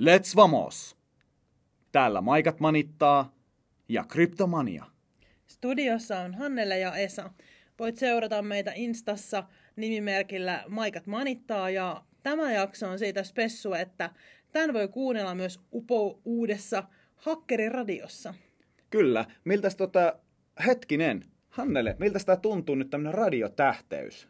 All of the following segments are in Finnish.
Let's vamos! Täällä Maikat manittaa ja Kryptomania. Studiossa on Hannele ja Esa. Voit seurata meitä Instassa nimimerkillä Maikat manittaa ja tämä jakso on siitä spessu, että tämän voi kuunnella myös Upo uudessa Hakkeriradiossa. Kyllä. Miltä tota, hetkinen, Hannele, miltä tämä tuntuu nyt tämmöinen radiotähteys?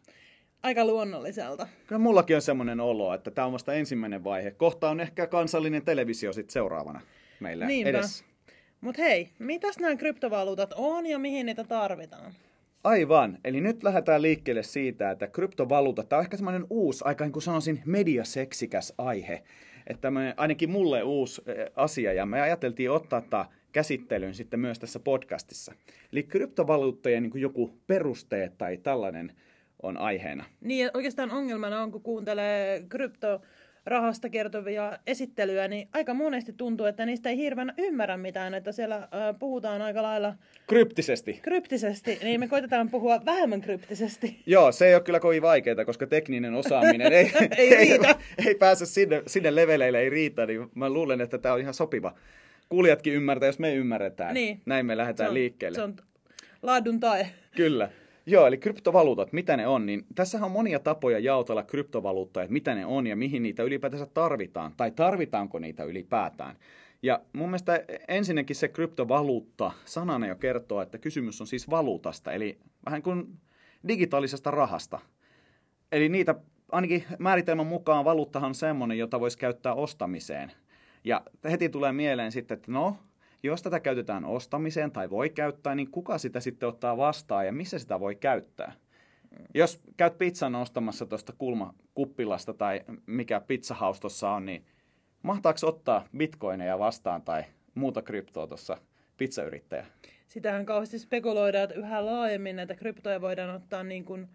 Aika luonnolliselta. Kyllä mullakin on semmoinen olo, että tämä on vasta ensimmäinen vaihe. Kohta on ehkä kansallinen televisio sitten seuraavana meillä Niinpä. edessä. Mutta hei, mitäs nämä kryptovaluutat on ja mihin niitä tarvitaan? Aivan. Eli nyt lähdetään liikkeelle siitä, että kryptovaluutat, tämä on ehkä semmoinen uusi, aika niin kuin sanoisin mediaseksikäs aihe. Että ainakin mulle uusi eh, asia, ja me ajateltiin ottaa tämä käsittelyyn sitten myös tässä podcastissa. Eli kryptovaluuttojen niin joku perusteet tai tällainen on aiheena. Niin, ja oikeastaan ongelmana on, kun kuuntelee kryptorahasta kertovia esittelyjä, niin aika monesti tuntuu, että niistä ei hirveän ymmärrä mitään, että siellä äh, puhutaan aika lailla Kryptisesti. kryptisesti, niin me koitetaan puhua vähemmän kryptisesti. Joo, se ei ole kyllä kovin vaikeaa, koska tekninen osaaminen ei, Ei ei, ei pääse sinne, sinne leveleille, ei riitä, niin mä luulen, että tämä on ihan sopiva. Kuulijatkin ymmärtää, jos me ymmärretään. Niin. Näin me lähdetään Se on, liikkeelle. Se on laadun tae. Kyllä. Joo, eli kryptovaluutat, mitä ne on, niin tässä on monia tapoja jaotella kryptovaluuttoja, että mitä ne on ja mihin niitä ylipäätänsä tarvitaan, tai tarvitaanko niitä ylipäätään. Ja mun mielestä ensinnäkin se kryptovaluutta sanana jo kertoo, että kysymys on siis valuutasta, eli vähän kuin digitaalisesta rahasta. Eli niitä, ainakin määritelmän mukaan valuuttahan on semmoinen, jota voisi käyttää ostamiseen. Ja heti tulee mieleen sitten, että no, jos tätä käytetään ostamiseen tai voi käyttää, niin kuka sitä sitten ottaa vastaan ja missä sitä voi käyttää? Jos käyt pizzan ostamassa tuosta kulmakuppilasta tai mikä pizzahaustossa on, niin mahtaako ottaa bitcoineja vastaan tai muuta kryptoa tuossa pizzayrittäjä? Sitähän kauheasti spekuloidaan, että yhä laajemmin näitä kryptoja voidaan ottaa niin kuin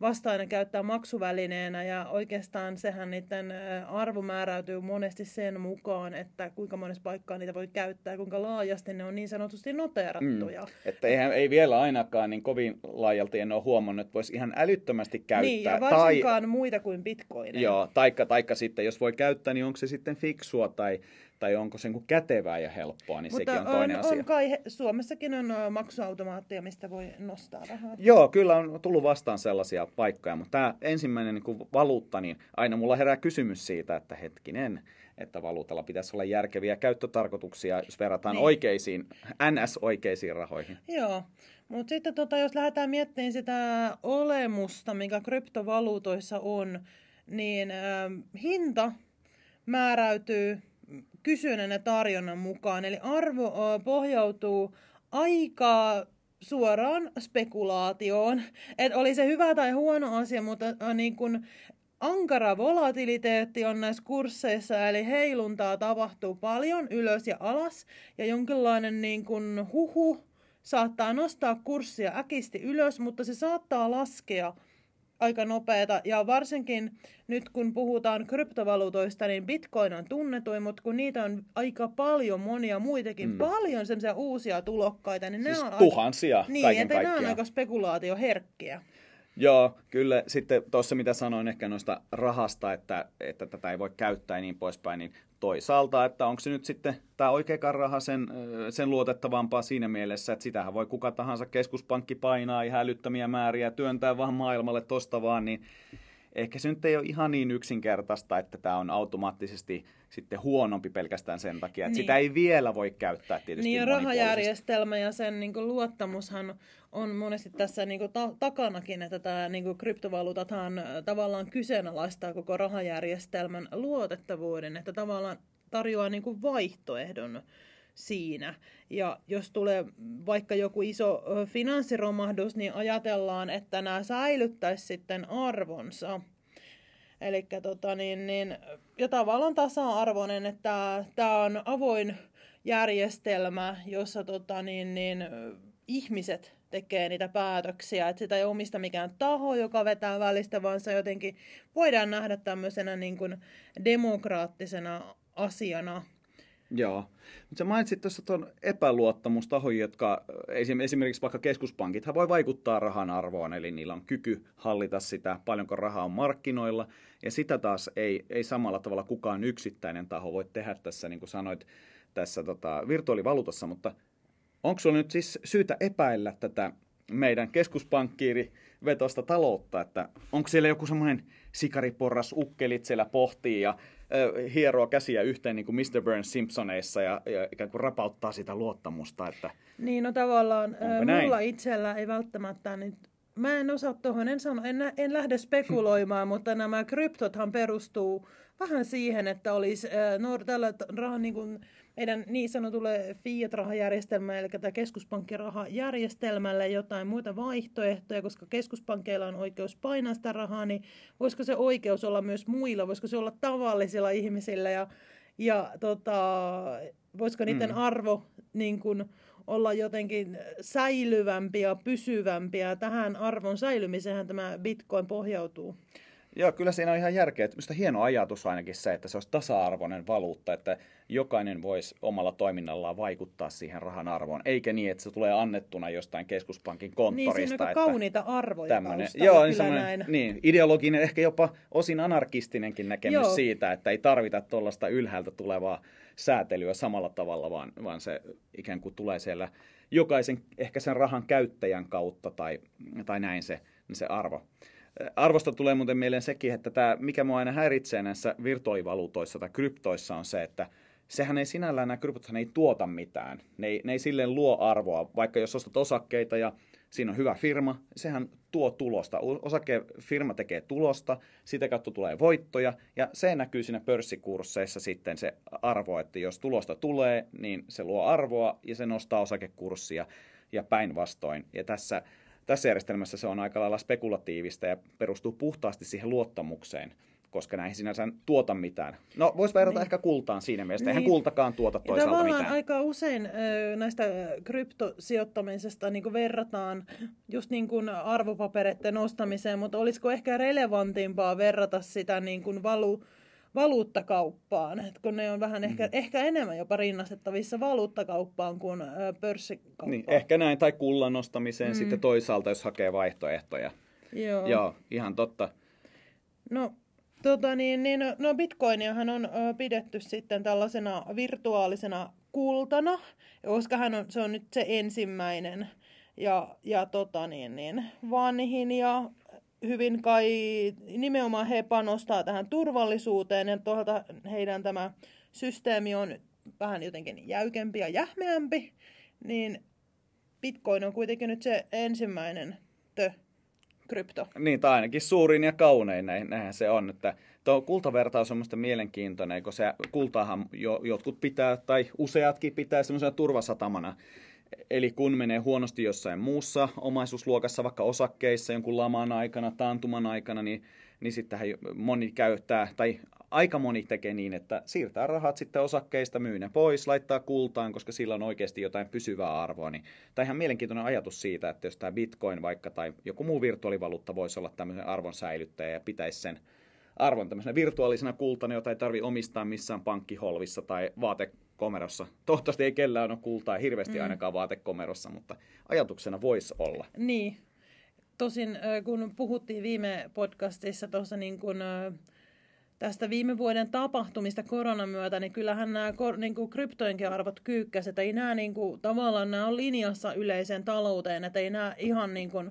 vastaan ja käyttää maksuvälineenä ja oikeastaan sehän niiden arvo määräytyy monesti sen mukaan, että kuinka monessa paikkaa niitä voi käyttää ja kuinka laajasti ne on niin sanotusti noteerattuja. Mm. Että eihän, ei vielä ainakaan niin kovin laajalti en ole huomannut, että voisi ihan älyttömästi käyttää. Niin, ja varsinkaan tai, muita kuin bitcoineja. Joo, taikka, taikka sitten, jos voi käyttää, niin onko se sitten fiksua tai, tai onko se niin kätevää ja helppoa, niin Mutta sekin on toinen on, asia. on kai, he- Suomessakin on ö, maksuautomaatteja, mistä voi nostaa rahaa. Joo, kyllä on tullut vastaan sellaisia paikkoja, mutta tämä ensimmäinen niin valuutta, niin aina mulla herää kysymys siitä, että hetkinen, että valuutalla pitäisi olla järkeviä käyttötarkoituksia, jos verrataan niin. oikeisiin, NS-oikeisiin rahoihin. Joo, mutta sitten tota, jos lähdetään miettimään sitä olemusta, mikä kryptovaluutoissa on, niin äh, hinta määräytyy kysynnän ja tarjonnan mukaan. Eli arvo pohjautuu aika suoraan spekulaatioon. Että oli se hyvä tai huono asia, mutta niin kun ankara volatiliteetti on näissä kursseissa, eli heiluntaa tapahtuu paljon ylös ja alas, ja jonkinlainen niin kun huhu saattaa nostaa kurssia äkisti ylös, mutta se saattaa laskea aika nopeata. Ja varsinkin nyt kun puhutaan kryptovaluutoista, niin bitcoin on tunnetuin, mutta kun niitä on aika paljon monia muitakin, mm. paljon semmoisia uusia tulokkaita, niin Siis ne on tuhansia aika, niin, että ne on aika spekulaatioherkkiä. Joo, kyllä. Sitten tuossa mitä sanoin ehkä noista rahasta, että, että tätä ei voi käyttää ja niin poispäin, niin toisaalta, että onko se nyt sitten tämä oikeakaan raha sen, sen luotettavampaa siinä mielessä, että sitähän voi kuka tahansa keskuspankki painaa ihan älyttömiä määriä ja työntää vaan maailmalle tosta vaan, niin ehkä se nyt ei ole ihan niin yksinkertaista, että tämä on automaattisesti sitten huonompi pelkästään sen takia, että Niin. sitä ei vielä voi käyttää tietysti Niin ja rahajärjestelmä ja sen niin kuin, luottamushan on monesti tässä niin kuin, ta- takanakin, että tämä niin kuin, kryptovaluutathan tavallaan kyseenalaistaa koko rahajärjestelmän luotettavuuden, että tavallaan tarjoaa niin kuin, vaihtoehdon siinä. Ja jos tulee vaikka joku iso finanssiromahdus, niin ajatellaan, että nämä säilyttäisi sitten arvonsa. Eli tota, niin, niin, ja tavallaan tasa-arvoinen, että tämä on avoin järjestelmä, jossa tota, niin, niin, ihmiset tekee niitä päätöksiä, että sitä ei omista mikään taho, joka vetää välistä, vaan se jotenkin voidaan nähdä tämmöisenä niin kuin demokraattisena asiana. Joo. Mutta sä mainitsit tuossa tuon epäluottamustahoja, jotka esimerkiksi vaikka keskuspankithan voi vaikuttaa rahan arvoon, eli niillä on kyky hallita sitä, paljonko rahaa on markkinoilla, ja sitä taas ei, ei samalla tavalla kukaan yksittäinen taho voi tehdä tässä, niin kuin sanoit, tässä tota, virtuaalivaluutassa, mutta onko sulla nyt siis syytä epäillä tätä meidän keskuspankkiiri vetosta taloutta, että onko siellä joku semmoinen sikariporras ukkelit siellä pohtii ja äh, hieroo käsiä yhteen niin kuin Mr. Burns Simpsoneissa ja, ja ikään kuin rapauttaa sitä luottamusta. Että niin, no tavallaan äh, mulla itsellä ei välttämättä nyt Mä en osaa tuohon, en, sano, en, en lähde spekuloimaan, mutta nämä kryptothan perustuu vähän siihen, että olisi äh, no, tällä rahan niin kuin, meidän niin sanotulle fiat-rahajärjestelmälle, eli tämä keskuspankkirahajärjestelmälle jotain muita vaihtoehtoja, koska keskuspankkeilla on oikeus painaa sitä rahaa, niin voisiko se oikeus olla myös muilla, voisiko se olla tavallisilla ihmisillä ja, ja tota, voisiko niiden mm. arvo niin kuin, olla jotenkin säilyvämpi ja pysyvämpi ja tähän arvon säilymiseen tämä bitcoin pohjautuu. Joo, kyllä siinä on ihan järkeä. Minusta hieno ajatus ainakin se, että se olisi tasa-arvoinen valuutta, että jokainen voisi omalla toiminnallaan vaikuttaa siihen rahan arvoon, eikä niin, että se tulee annettuna jostain keskuspankin konttorista. Niin, siinä on kauniita arvoja tämmönen, Joo, niin, näin. niin, ideologinen, ehkä jopa osin anarkistinenkin näkemys joo. siitä, että ei tarvita tuollaista ylhäältä tulevaa säätelyä samalla tavalla, vaan, vaan se ikään kuin tulee siellä jokaisen ehkä sen rahan käyttäjän kautta tai, tai näin se, se arvo. Arvosta tulee muuten mieleen sekin, että tämä, mikä mua aina häiritsee näissä virtuaalivaluutoissa tai kryptoissa on se, että sehän ei sinällään, nämä kryptothan ei tuota mitään. Ne ei, ne ei silleen luo arvoa, vaikka jos ostat osakkeita ja siinä on hyvä firma, sehän tuo tulosta. Osakefirma tekee tulosta, sitä kautta tulee voittoja ja se näkyy siinä pörssikursseissa sitten se arvo, että jos tulosta tulee, niin se luo arvoa ja se nostaa osakekurssia ja päinvastoin. Ja tässä tässä järjestelmässä se on aika lailla spekulatiivista ja perustuu puhtaasti siihen luottamukseen koska näihin sinänsä tuota mitään. No, voisi verrata niin. ehkä kultaan siinä mielessä. Niin. Eihän kultakaan tuota toisaalta ja mitään. aika usein näistä kryptosijoittamisesta niin verrataan just niin kuin arvopapereiden ostamiseen, mutta olisiko ehkä relevantimpaa verrata sitä niin kuin valu, valuuttakauppaan, Et kun ne on vähän ehkä, mm. ehkä enemmän jopa rinnastettavissa valuuttakauppaan kuin pörssikauppaan. Niin, ehkä näin, tai kullan nostamiseen mm. sitten toisaalta, jos hakee vaihtoehtoja. Joo. Joo, ihan totta. No, tota niin, niin, no bitcoiniahan on ö, pidetty sitten tällaisena virtuaalisena kultana, koska hän on, se on nyt se ensimmäinen ja, ja tota niin, niin, vanhin ja hyvin kai nimenomaan he panostaa tähän turvallisuuteen ja tuolta heidän tämä systeemi on vähän jotenkin jäykempi ja jähmeämpi, niin Bitcoin on kuitenkin nyt se ensimmäinen tö krypto. Niin, tai ainakin suurin ja kaunein, näinhän se on. Että tuo kultavertaus on minusta mielenkiintoinen, kun se kultaahan jo, jotkut pitää, tai useatkin pitää semmoisena turvasatamana Eli kun menee huonosti jossain muussa omaisuusluokassa, vaikka osakkeissa jonkun laman aikana, taantuman aikana, niin, niin sittenhän moni käyttää, tai aika moni tekee niin, että siirtää rahat sitten osakkeista, myy ne pois, laittaa kultaan, koska sillä on oikeasti jotain pysyvää arvoa. Niin, tämä ihan mielenkiintoinen ajatus siitä, että jos tämä bitcoin vaikka tai joku muu virtuaalivaluutta voisi olla tämmöisen arvon säilyttäjä ja pitäisi sen arvon tämmöisenä virtuaalisena kultana, jota ei tarvitse omistaa missään pankkiholvissa tai vaatekomerossa. Toivottavasti ei kellään ole kultaa hirveästi mm. ainakaan vaatekomerossa, mutta ajatuksena voisi olla. Niin. Tosin kun puhuttiin viime podcastissa tuossa niin kun, tästä viime vuoden tapahtumista koronan myötä, niin kyllähän nämä niin kuin kryptojenkin arvot kyykkäsivät. Ei nämä niin kuin, tavallaan nämä on linjassa yleiseen talouteen, että ei nämä ihan niin kuin,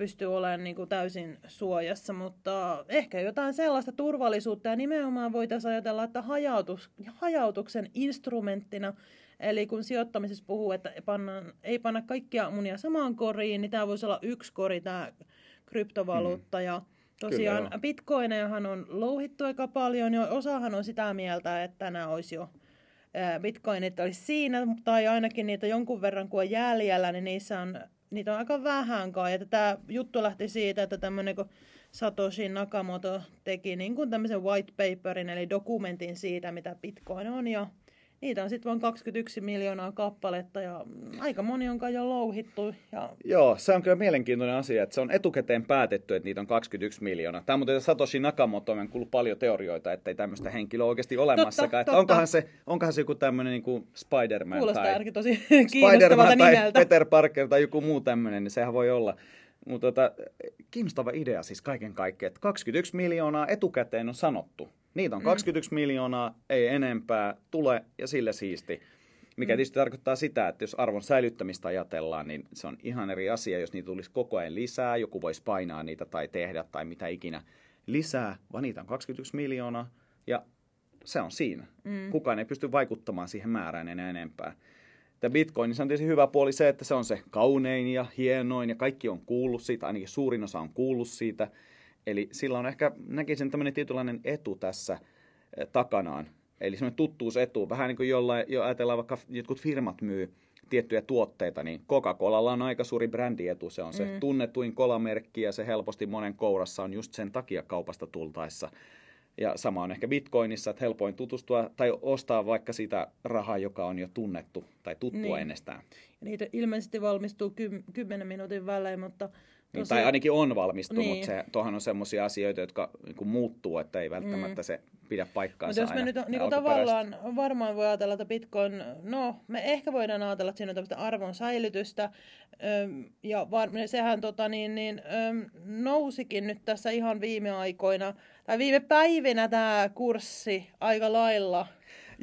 pysty olemaan niin kuin täysin suojassa, mutta ehkä jotain sellaista turvallisuutta. Ja nimenomaan voitaisiin ajatella, että hajautus, hajautuksen instrumenttina, eli kun sijoittamisessa puhuu, että ei panna, ei panna kaikkia munia samaan koriin, niin tämä voisi olla yksi kori, tämä kryptovaluutta. Mm. ja tosiaan Kyllä, bitcoinejahan on louhittu aika paljon, ja osahan on sitä mieltä, että nämä olisi jo bitcoinit olisi siinä, tai ainakin niitä jonkun verran kuin on jäljellä, niin niissä on niitä on aika vähän kai. Tämä juttu lähti siitä, että tämmöinen kun Satoshi Nakamoto teki niin kuin tämmöisen white paperin, eli dokumentin siitä, mitä Bitcoin on, ja niitä on sitten vain 21 miljoonaa kappaletta ja aika moni on kai jo louhittu. Ja... Joo, se on kyllä mielenkiintoinen asia, että se on etukäteen päätetty, että niitä on 21 miljoonaa. Tämä on muuten Satoshi Nakamoto, on kuullut paljon teorioita, että ei tämmöistä henkilöä oikeasti olemassakaan. Totta, että totta. Onkohan, se, onkohan se joku tämmöinen niin kuin Spider-Man Kuulostaa tai, tosi Spider-Man tai nimeltä. Peter Parker tai joku muu tämmöinen, niin sehän voi olla. Mutta tota, kiinnostava idea siis kaiken kaikkiaan, että 21 miljoonaa etukäteen on sanottu. Niitä on 21 mm. miljoonaa, ei enempää, tule ja sille siisti. Mikä mm. tietysti tarkoittaa sitä, että jos arvon säilyttämistä ajatellaan, niin se on ihan eri asia, jos niitä tulisi koko ajan lisää, joku voisi painaa niitä tai tehdä tai mitä ikinä lisää, vaan niitä on 21 miljoonaa ja se on siinä. Mm. Kukaan ei pysty vaikuttamaan siihen määrään enää enempää. Tämä Bitcoin on tietysti hyvä puoli se, että se on se kaunein ja hienoin ja kaikki on kuullut siitä, ainakin suurin osa on kuullut siitä – Eli sillä on ehkä, näkisin tämmöinen tietynlainen etu tässä eh, takanaan. Eli semmoinen tuttuusetu, vähän niin kuin jollain, jo ajatellaan vaikka jotkut firmat myy tiettyjä tuotteita, niin Coca-Colalla on aika suuri brändietu. Se on se mm. tunnetuin kolamerkki ja se helposti monen kourassa on just sen takia kaupasta tultaessa. Ja sama on ehkä Bitcoinissa, että helpoin tutustua tai ostaa vaikka sitä rahaa, joka on jo tunnettu tai tuttua niin. ennestään. Ja niitä ilmeisesti valmistuu ky- 10 minuutin välein, mutta niin, tai ainakin on valmistunut. Niin. Se, tuohan on sellaisia asioita, jotka niin muuttuu, että ei välttämättä mm. se pidä paikkaansa Mutta jos me nyt niin tavallaan varmaan voi ajatella, että Bitcoin, no me ehkä voidaan ajatella, että siinä on tämmöistä arvon säilytystä, ja var, sehän tota, niin, niin, nousikin nyt tässä ihan viime aikoina, tai viime päivinä tämä kurssi aika lailla.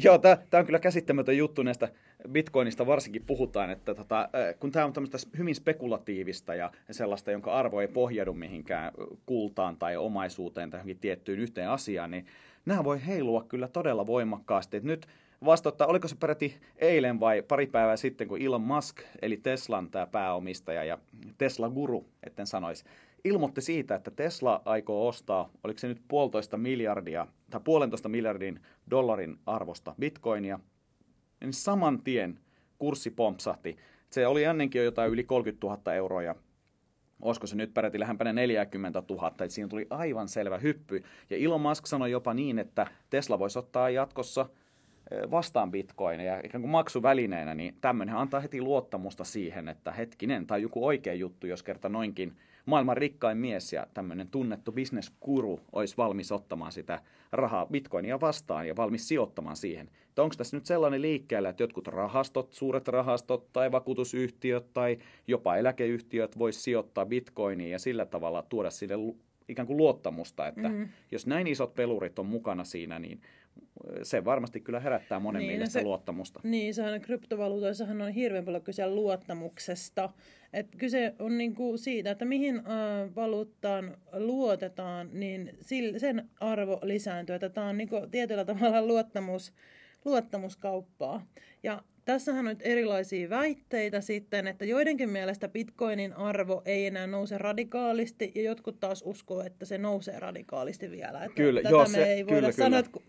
Joo, tämä on kyllä käsittämätön juttu näistä Bitcoinista varsinkin puhutaan, että tota, kun tämä on tämmöistä hyvin spekulatiivista ja sellaista, jonka arvo ei pohjaudu mihinkään kultaan tai omaisuuteen tai johonkin tiettyyn yhteen asiaan, niin nämä voi heilua kyllä todella voimakkaasti. Et nyt vasta, oliko se peräti eilen vai pari päivää sitten, kun Elon Musk, eli Teslan tämä pääomistaja ja Tesla-guru, etten sanoisi, ilmoitti siitä, että Tesla aikoo ostaa, oliko se nyt puolitoista miljardia tai puolentoista miljardin dollarin arvosta bitcoinia niin saman tien kurssi pompsahti. Se oli ennenkin jo jotain yli 30 000 euroa ja olisiko se nyt peräti lähempänä 40 000, että siinä tuli aivan selvä hyppy. Ja Elon Musk sanoi jopa niin, että Tesla voisi ottaa jatkossa eh, vastaan bitcoineja ikään kuin maksuvälineenä, niin tämmöinen antaa heti luottamusta siihen, että hetkinen, tai joku oikea juttu, jos kerta noinkin maailman rikkain mies ja tämmöinen tunnettu bisneskuru olisi valmis ottamaan sitä rahaa bitcoinia vastaan ja valmis sijoittamaan siihen. Että onko tässä nyt sellainen liikkeellä, että jotkut rahastot, suuret rahastot tai vakuutusyhtiöt tai jopa eläkeyhtiöt voisi sijoittaa bitcoiniin ja sillä tavalla tuoda sille ikään kuin luottamusta, että mm-hmm. jos näin isot pelurit on mukana siinä, niin se varmasti kyllä herättää monen niin, mielestä se, luottamusta. Niin, sehän kryptovaluutoissahan on hirveän paljon kyse luottamuksesta. Et kyse on niinku siitä, että mihin äh, valuuttaan luotetaan, niin sen arvo lisääntyy. Että tämä on niinku tietyllä tavalla luottamus, luottamuskauppaa. Ja Tässähän on nyt erilaisia väitteitä sitten, että joidenkin mielestä bitcoinin arvo ei enää nouse radikaalisti ja jotkut taas uskoo, että se nousee radikaalisti vielä. Että kyllä, tätä joo, me se, ei voida kyllä, sanoa, kyllä.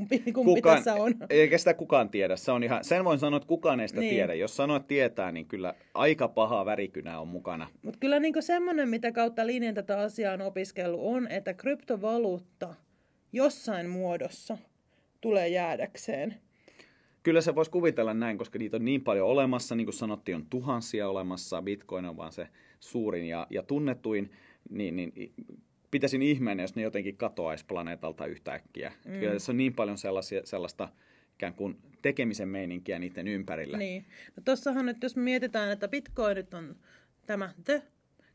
Että kumpi, kumpi kukaan, tässä on. Eikä sitä kukaan tiedä. Se on ihan, sen voin sanoa, että kukaan ei sitä niin. tiedä. Jos sanoit tietää, niin kyllä aika paha värikynä on mukana. Mutta kyllä niin semmoinen, mitä kautta linjan tätä asiaa on opiskellut, on, että kryptovaluutta jossain muodossa tulee jäädäkseen. Kyllä se voisi kuvitella näin, koska niitä on niin paljon olemassa, niin kuin sanottiin, on tuhansia olemassa, Bitcoin on vaan se suurin ja, ja tunnetuin, niin, niin pitäisin ihmeen, jos ne jotenkin katoaisi planeetalta yhtäkkiä. Mm. Kyllä tässä on niin paljon sellaisia, sellaista ikään kuin tekemisen meininkiä niiden ympärillä. Niin. No tossahan nyt, jos mietitään, että Bitcoin nyt on tämä The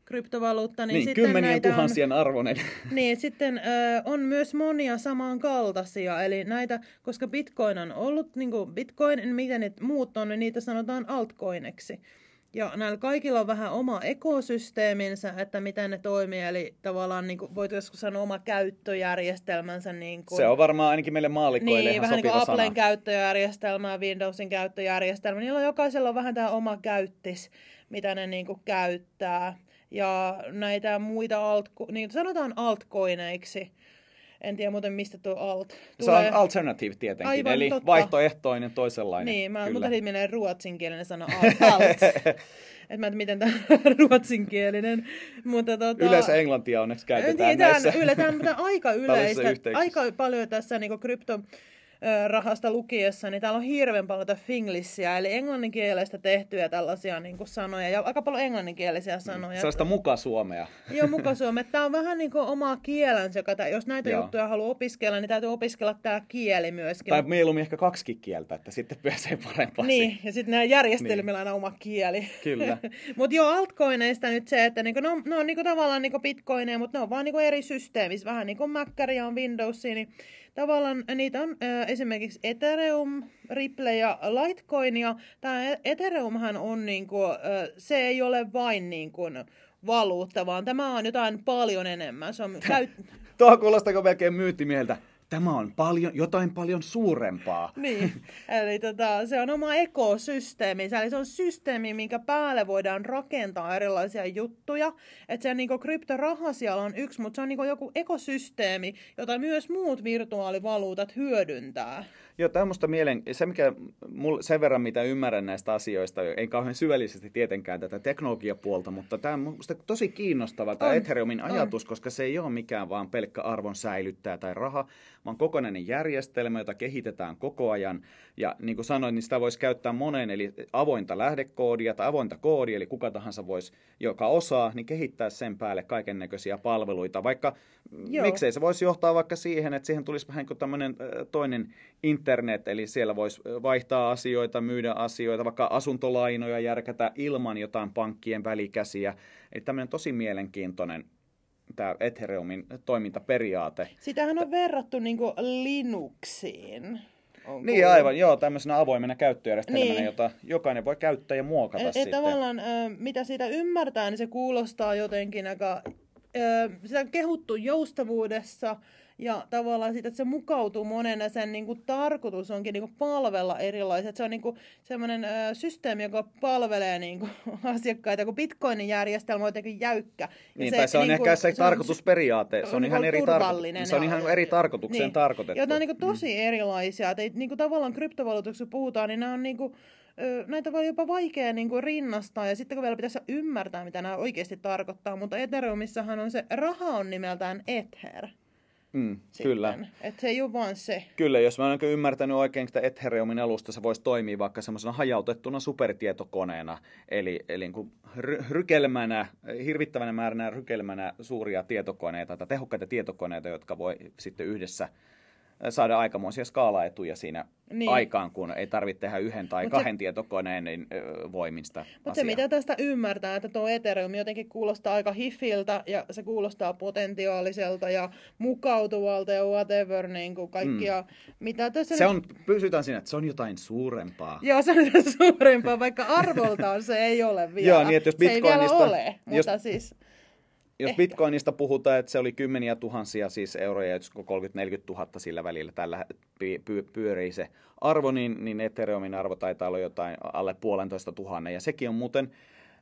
kryptovaluutta, niin, niin sitten kymmenien näitä tuhansien on, arvoinen. Niin, sitten ö, on myös monia samankaltaisia, eli näitä, koska Bitcoin on ollut, niin kuin Bitcoin, mitä ne muut on, niin niitä sanotaan altcoineksi. Ja näillä kaikilla on vähän oma ekosysteeminsä, että miten ne toimii, eli tavallaan niin kuin, voit joskus sanoa oma käyttöjärjestelmänsä. Niin kuin, se on varmaan ainakin meille maalikoille niin, vähän niin kuin Applen käyttöjärjestelmä, Windowsin käyttöjärjestelmä, niillä on jokaisella on vähän tämä oma käyttis, mitä ne niin kuin käyttää ja näitä muita alt, niin sanotaan altcoineiksi. En tiedä muuten mistä tuo alt tulee. Se on alternative tietenkin, Aivan eli totta. vaihtoehtoinen toisenlainen. Niin, mä, mutta siitä menee ruotsinkielinen sana alt. että mä en miten tämä ruotsinkielinen. Mutta tota, Yleensä englantia onneksi käytetään niin, näissä. Yle, tämä on aika yleistä. aika paljon tässä niin krypto rahasta lukiessa, niin täällä on hirveän paljon finglissiä, eli englanninkielestä tehtyjä tällaisia niin kuin sanoja, ja aika paljon englanninkielisiä mm. sanoja. Sellaista muka-suomea. Joo, muka-suomea. Tämä on vähän niin kuin oma kielensä, joka jos näitä Joo. juttuja haluaa opiskella, niin täytyy opiskella tämä kieli myöskin. Tai mieluummin ehkä kaksi kieltä, että sitten pääsee parempaan. Niin, ja sitten nämä järjestelmillä niin. on oma kieli. Kyllä. mutta joo, altcoineista nyt se, että niinku, no, ne on niinku tavallaan niinku bitcoineja, mutta ne on vaan niinku eri systeemissä, vähän niin kuin Maccaria on Windowsia, niin tavallaan niitä on äh, esimerkiksi Ethereum, Ripple ja Litecoin, ja tämä Ethereumhan on, niinku, äh, se ei ole vain niinku, valuutta, vaan tämä on jotain paljon enemmän. Se on käyt... Tuo kuulostaa melkein myyttimieltä tämä on paljon, jotain paljon suurempaa. Niin, eli tota, se on oma ekosysteemi, eli se on systeemi, minkä päälle voidaan rakentaa erilaisia juttuja. Että se niin kryptoraha siellä on yksi, mutta se on niin joku ekosysteemi, jota myös muut virtuaalivaluutat hyödyntää. Joo, tämä on musta mielen... Se, mikä mul, sen verran, mitä ymmärrän näistä asioista, ei kauhean syvällisesti tietenkään tätä teknologiapuolta, mutta tämä on musta tosi kiinnostava tämä Ethereumin ajatus, on. koska se ei ole mikään vaan pelkkä arvon säilyttää tai raha, vaan kokonainen järjestelmä, jota kehitetään koko ajan. Ja niin kuin sanoin, niin sitä voisi käyttää moneen, eli avointa lähdekoodia tai avointa koodia, eli kuka tahansa voisi, joka osaa, niin kehittää sen päälle kaiken näköisiä palveluita. Vaikka Joo. miksei se voisi johtaa vaikka siihen, että siihen tulisi vähän kuin tämmöinen toinen internet, eli siellä voisi vaihtaa asioita, myydä asioita, vaikka asuntolainoja järkätä ilman jotain pankkien välikäsiä. Eli tämmöinen tosi mielenkiintoinen tämä Ethereumin toimintaperiaate. Sitähän on verrattu niin Linuxiin. On niin kuullut. aivan, joo, tämmöisenä avoimena käyttöjärjestelmänä, niin. jota jokainen voi käyttää ja muokata et, sitten. Et tavallaan, mitä siitä ymmärtää, niin se kuulostaa jotenkin aika, sitä on kehuttu joustavuudessa, ja tavallaan siitä, että se mukautuu monen sen niin kuin, tarkoitus onkin niin kuin, palvella erilaiset. Se on niin kuin, sellainen ö, systeemi, joka palvelee niin kuin, asiakkaita, kun Bitcoinin järjestelmä on jotenkin jäykkä. Niin, se, tai se on niin ehkä se, se tarkoitusperiaate. Se on, ihan eri, tarko- se on ihan eri tarkoitukseen niin. tarkoitettu. Ja nämä on niin kuin, tosi mm. erilaisia. Et, niin kuin, tavallaan kryptovaluutuksessa puhutaan, niin nämä on niin kuin, näitä voi jopa vaikea niin kuin rinnastaa, ja sitten kun vielä pitäisi ymmärtää, mitä nämä oikeasti tarkoittaa, mutta Ethereumissahan on se, raha on nimeltään Ether. Mm, kyllä. Että se ei ole vaan se. Kyllä, jos mä olen ymmärtänyt oikein, että Ethereumin alusta se voisi toimia vaikka semmoisena hajautettuna supertietokoneena, eli, eli niin kuin ry- rykelmänä, hirvittävänä määränä rykelmänä suuria tietokoneita tai tehokkaita tietokoneita, jotka voi sitten yhdessä saada aikamoisia skaalaetuja siinä niin. aikaan, kun ei tarvitse tehdä yhden tai Mut kahden se... tietokoneen niin, voimin sitä Mutta se, mitä tästä ymmärtää, että tuo Ethereum jotenkin kuulostaa aika hiffiltä ja se kuulostaa potentiaaliselta ja mukautuvalta ja whatever, niin kuin kaikkia, mm. mitä tässä... Se on, pysytään siinä, että se on jotain suurempaa. Joo, se on jotain suurempaa, vaikka arvoltaan se ei ole vielä. Joo, niin että jos Bitcoinista... Se ei vielä ole, mutta jos... siis jos Ehkä. bitcoinista puhutaan, että se oli kymmeniä tuhansia siis euroja, 30-40 000 sillä välillä tällä pyörii se arvo, niin, niin Ethereumin arvo taitaa olla jotain alle puolentoista tuhannen. Ja sekin on muuten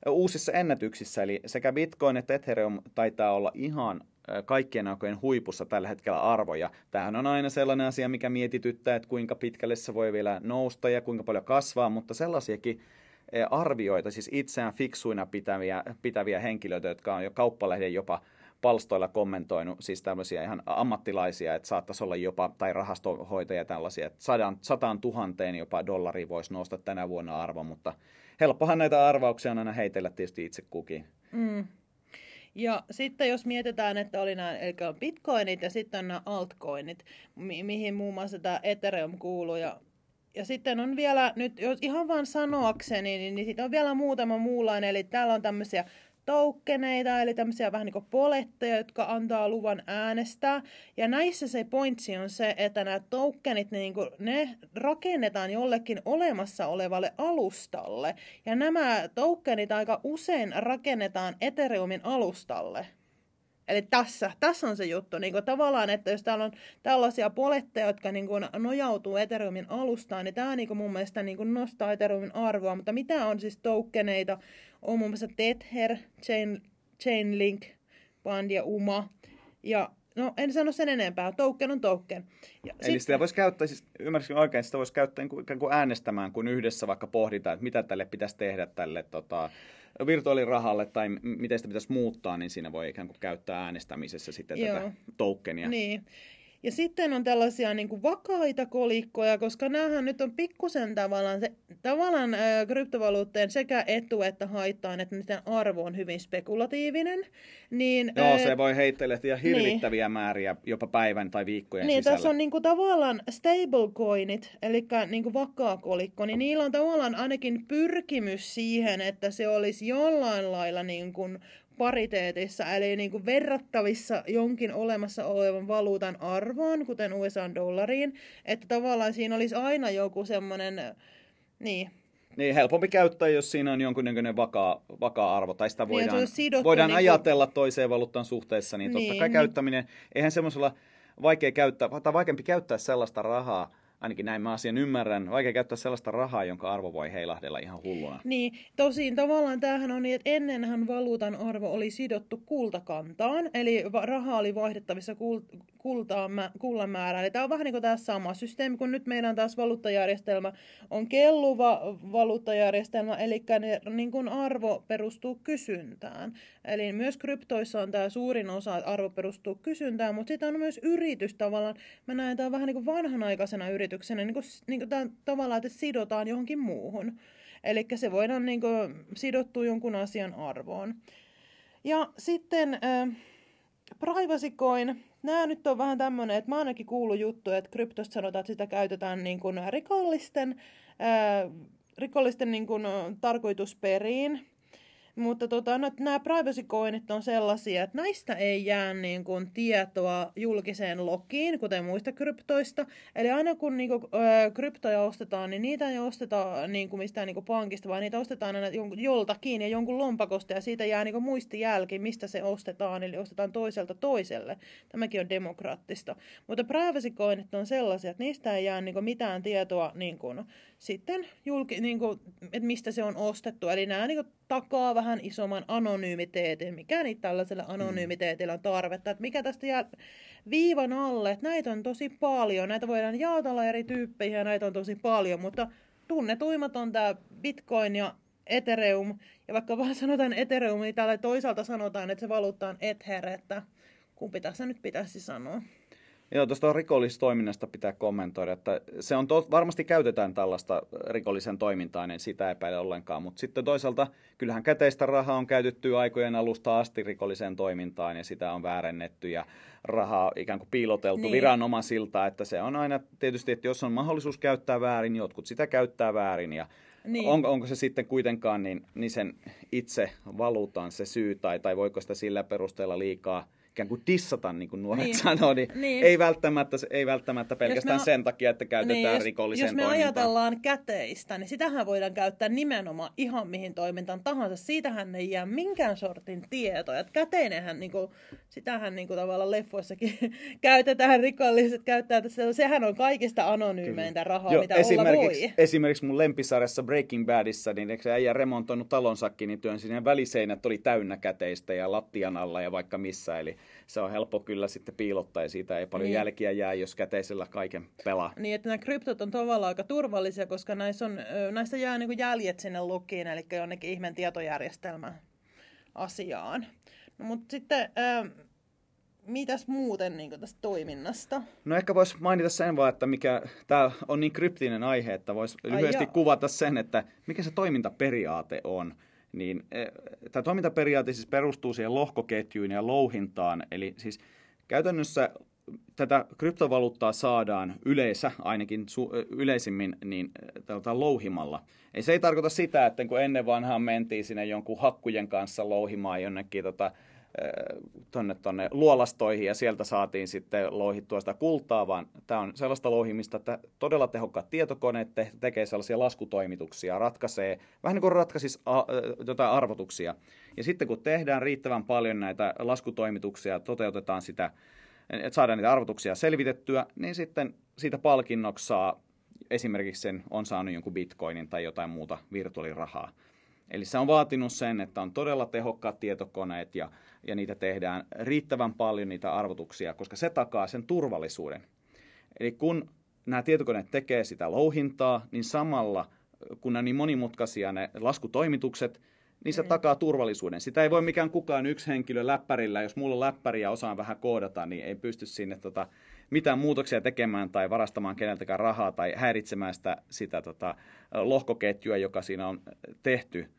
uusissa ennätyksissä, eli sekä Bitcoin että Ethereum taitaa olla ihan kaikkien aikojen huipussa tällä hetkellä arvoja. Tämähän on aina sellainen asia, mikä mietityttää, että kuinka pitkälle se voi vielä nousta ja kuinka paljon kasvaa, mutta sellaisiakin arvioita, siis itseään fiksuina pitäviä, pitäviä henkilöitä, jotka on jo kauppalehden jopa palstoilla kommentoinut, siis tämmöisiä ihan ammattilaisia, että saattaisi olla jopa, tai rahastohoitajia tällaisia, että sadan, sataan tuhanteen jopa dollari voisi nousta tänä vuonna arvo, mutta helppohan näitä arvauksia on aina heitellä tietysti itse kukin. Mm. Ja sitten jos mietitään, että oli nämä eli on bitcoinit ja sitten on nämä altcoinit, mi- mihin muun muassa tämä Ethereum kuuluu ja ja sitten on vielä, nyt jos ihan vaan sanoakseni, niin, niin sitten on vielä muutama muunlainen, eli täällä on tämmöisiä toukkeneita, eli tämmöisiä vähän niin kuin poletteja, jotka antaa luvan äänestää. Ja näissä se pointsi on se, että nämä tokenit, ne, niin kuin, ne rakennetaan jollekin olemassa olevalle alustalle. Ja nämä tokenit aika usein rakennetaan Ethereumin alustalle. Eli tässä, tässä on se juttu. Niin kuin tavallaan, että jos täällä on tällaisia poletteja, jotka niin kuin nojautuu Ethereumin alustaan, niin tämä niin kuin mun mielestä niin kuin nostaa Ethereumin arvoa. Mutta mitä on siis tokeneita? On muun muassa Tether, Chain, Chainlink, Band ja UMA. Ja No, en sano sen enempää. Token on token. Ja Eli sit... sitä voisi käyttää, siis ymmärsin oikein, sitä voisi käyttää ikään kuin äänestämään, kun yhdessä vaikka pohditaan, että mitä tälle pitäisi tehdä tälle tota, virtuaalirahalle tai miten sitä pitäisi muuttaa, niin siinä voi ikään kuin käyttää äänestämisessä sitten Joo. tätä tokenia. Niin. Ja sitten on tällaisia niin kuin vakaita kolikkoja, koska näähän nyt on pikkusen tavallaan, se, tavallaan ää, kryptovaluutteen sekä etu että haittaan, että niiden arvo on hyvin spekulatiivinen. Niin, Joo, ää, se voi heitteillä ja hirvittäviä niin. määriä jopa päivän tai viikkojen niin, sisällä. tässä on niin kuin, tavallaan stablecoinit, eli niin kuin vakaa kolikko, niin niillä on tavallaan ainakin pyrkimys siihen, että se olisi jollain lailla niin kuin pariteetissa, eli niin kuin verrattavissa jonkin olemassa olevan valuutan arvoon, kuten USA-dollariin, että tavallaan siinä olisi aina joku semmoinen, niin, niin, helpompi käyttää, jos siinä on jonkunnäköinen vakaa, vakaa arvo, tai sitä niin, voidaan, niin, voidaan niin ajatella toiseen valuuttaan suhteessa, niin, niin totta kai niin. käyttäminen, eihän semmoisella vaikea käyttää, tai vaikeampi käyttää sellaista rahaa, ainakin näin mä asian ymmärrän, vaikea käyttää sellaista rahaa, jonka arvo voi heilahdella ihan hulluna. Niin, tosin tavallaan tämähän on niin, että ennenhän valuutan arvo oli sidottu kultakantaan, eli raha oli vaihdettavissa kul- kultaan, kullan määrään. Eli tämä on vähän niin kuin tämä sama systeemi, kun nyt meidän taas valuuttajärjestelmä on kelluva valuuttajärjestelmä, eli ne, niin kuin arvo perustuu kysyntään. Eli myös kryptoissa on tämä suurin osa, arvo perustuu kysyntään, mutta sitten on myös yritys tavallaan. Mä näen tämä vähän niin kuin vanhanaikaisena yrityksenä, niin kuin, niin kuin tämä, tavallaan, että sidotaan johonkin muuhun. Eli se voidaan niin kuin, sidottua jonkun asian arvoon. Ja sitten äh, privacy coin, nämä nyt on vähän tämmöinen, että mä ainakin kuullut juttu, että kryptosta sanotaan, että sitä käytetään niin kuin rikollisten, äh, rikollisten niin kuin, tarkoitusperiin. Mutta tota, no, nämä privacy coinit on sellaisia, että näistä ei jää niin kuin, tietoa julkiseen logiin, kuten muista kryptoista. Eli aina kun niin kuin, ö, kryptoja ostetaan, niin niitä ei osteta niin kuin, mistään niin kuin, pankista, vaan niitä ostetaan aina joltakin ja jonkun lompakosta, ja siitä jää niin kuin, muistijälki, mistä se ostetaan, eli ostetaan toiselta toiselle. Tämäkin on demokraattista. Mutta privacy coinit on sellaisia, että niistä ei jää niin kuin, mitään tietoa niin kuin, sitten julki, niin kuin, että mistä se on ostettu. Eli nämä niin kuin, takaa vähän isomman anonyymiteetin, mikä niitä tällaisella mm. anonyymiteetillä on tarvetta. Että mikä tästä jää viivan alle, että näitä on tosi paljon. Näitä voidaan jaotella eri tyyppejä ja näitä on tosi paljon, mutta tunnetuimmat on tämä Bitcoin ja Ethereum. Ja vaikka vaan sanotaan Ethereum, niin täällä toisaalta sanotaan, että se valuutta on Ether, että kumpi tässä nyt pitäisi sanoa. Joo, tuosta rikollistoiminnasta pitää kommentoida, että se on to, varmasti käytetään tällaista rikollisen toimintaa, niin sitä epäile ollenkaan, mutta sitten toisaalta kyllähän käteistä rahaa on käytetty aikojen alusta asti rikolliseen toimintaan ja sitä on väärennetty ja rahaa ikään kuin piiloteltu niin. viranomaisilta, että se on aina tietysti, että jos on mahdollisuus käyttää väärin, jotkut sitä käyttää väärin ja niin. onko, onko se sitten kuitenkaan niin, niin sen itse valuutaan se syy tai, tai voiko sitä sillä perusteella liikaa ikään kuin dissata, niin kuin nuoret niin. sanoo, niin, niin. Ei, välttämättä, ei välttämättä pelkästään me, sen takia, että käytetään niin, jos, rikolliseen Jos me toimintaan. ajatellaan käteistä, niin sitähän voidaan käyttää nimenomaan ihan mihin toimintaan tahansa. Siitähän ei jää minkään sortin tietoa. Että käteinenhän, niin kuin, sitähän niin kuin tavallaan leffoissakin käytetään, rikolliset käyttää, että sehän on kaikista anonyymeintä rahaa, Joo, mitä esimerkiksi, olla voi. Esimerkiksi mun lempisarjassa Breaking Badissa, niin eikö se äijä remontoinut talonsakin, niin työn sinne väliseinät oli täynnä käteistä ja lattian alla ja vaikka missä. Eli se on helppo kyllä sitten piilottaa ja siitä ei paljon niin. jälkiä jää, jos käteisellä kaiken pelaa. Niin, että nämä kryptot on tavallaan aika turvallisia, koska näissä, on, näissä jää niin jäljet sinne lukiin, eli jonnekin ihmen tietojärjestelmän asiaan. No, mutta sitten... Äh, mitäs muuten niin tästä toiminnasta? No ehkä voisi mainita sen vaan, että mikä tämä on niin kryptinen aihe, että voisi lyhyesti kuvata sen, että mikä se toimintaperiaate on niin e, tämä toimintaperiaate siis perustuu siihen lohkoketjuun ja louhintaan, eli siis käytännössä tätä kryptovaluuttaa saadaan yleensä, ainakin su- e, yleisimmin, niin e, louhimalla. Ei se ei tarkoita sitä, että kun ennen vanhaan mentiin sinne jonkun hakkujen kanssa louhimaan jonnekin tota, tonne, tonne luolastoihin ja sieltä saatiin sitten louhittua sitä kultaa, vaan tämä on sellaista louhimista, että todella tehokkaat tietokoneet te- tekee sellaisia laskutoimituksia, ratkaisee, vähän niin kuin ratkaisisi a- jotain arvotuksia. Ja sitten kun tehdään riittävän paljon näitä laskutoimituksia, toteutetaan sitä, että saadaan niitä arvotuksia selvitettyä, niin sitten siitä palkinnoksi saa esimerkiksi sen on saanut jonkun bitcoinin tai jotain muuta virtuaalirahaa. Eli se on vaatinut sen, että on todella tehokkaat tietokoneet ja, ja niitä tehdään riittävän paljon niitä arvotuksia, koska se takaa sen turvallisuuden. Eli kun nämä tietokoneet tekee sitä louhintaa, niin samalla kun ne on niin monimutkaisia ne laskutoimitukset, niin se mm. takaa turvallisuuden. Sitä ei voi mikään kukaan yksi henkilö läppärillä, jos mulla on läppäri ja osaan vähän koodata, niin ei pysty sinne tota, mitään muutoksia tekemään tai varastamaan keneltäkään rahaa tai häiritsemään sitä, sitä tota, lohkoketjua, joka siinä on tehty.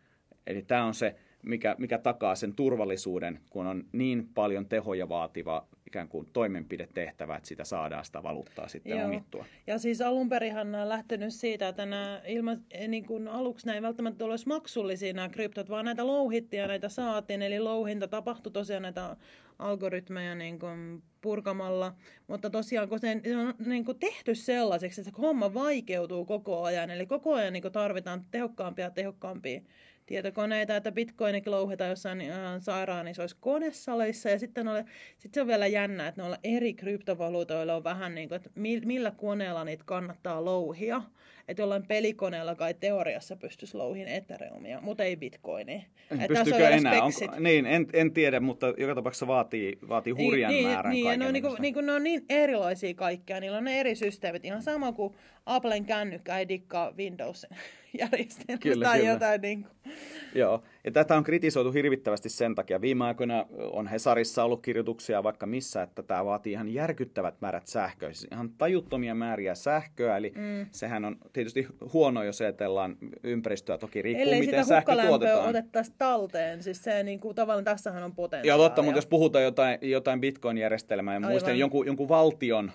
Eli tämä on se, mikä, mikä takaa sen turvallisuuden, kun on niin paljon tehoja vaativa ikään kuin toimenpidetehtävä, että sitä saadaan sitä valuuttaa sitten Joo. omittua. Ja siis alun perinhan on lähtenyt siitä, että nämä ilma, niin kuin aluksi näin välttämättä olisi maksullisia nämä kryptot, vaan näitä louhittiin näitä saatiin. Eli louhinta tapahtui tosiaan näitä algoritmeja niin kuin purkamalla. Mutta tosiaan, kun se on niin kuin tehty sellaiseksi, että se homma vaikeutuu koko ajan. Eli koko ajan niin kuin tarvitaan tehokkaampia ja tehokkaampia tietokoneita, että bitcoinit louhetaan jossain äh, sairaan isoissa konesaleissa. Ja sitten, ole, sitten se on vielä jännä, että noilla eri kryptovaluutoilla on vähän niin kuin, että millä koneella niitä kannattaa louhia. Että jollain pelikoneella kai teoriassa pystyisi louhin Ethereumia, mutta ei Bitcoinia. Pystyykö enää? Onko, niin, en, en tiedä, mutta joka tapauksessa vaatii, vaatii niin, hurjan niin, määrän niin, kaiken. Niin, niin, niin, ne on niin erilaisia kaikkia, niillä on ne eri systeemit. Ihan sama kuin Applen kännykkä ei dikkaa Windowsin järjestelmästä kyllä, tai kyllä. jotain. Niin kuin. Joo, ja tätä on kritisoitu hirvittävästi sen takia. Viime aikoina on Hesarissa ollut kirjoituksia vaikka missä, että tämä vaatii ihan järkyttävät määrät sähköä, siis ihan tajuttomia määriä sähköä, eli mm. sehän on tietysti huono, jos ajatellaan ympäristöä, toki riippuu Ellei miten sähkö tuotetaan. otettaisiin talteen, siis se niin kuin, tavallaan tässähän on potentiaalia. Joo, totta, mutta jos puhutaan jotain, jotain Bitcoin-järjestelmää, ja muistan jonkun, jonkun valtion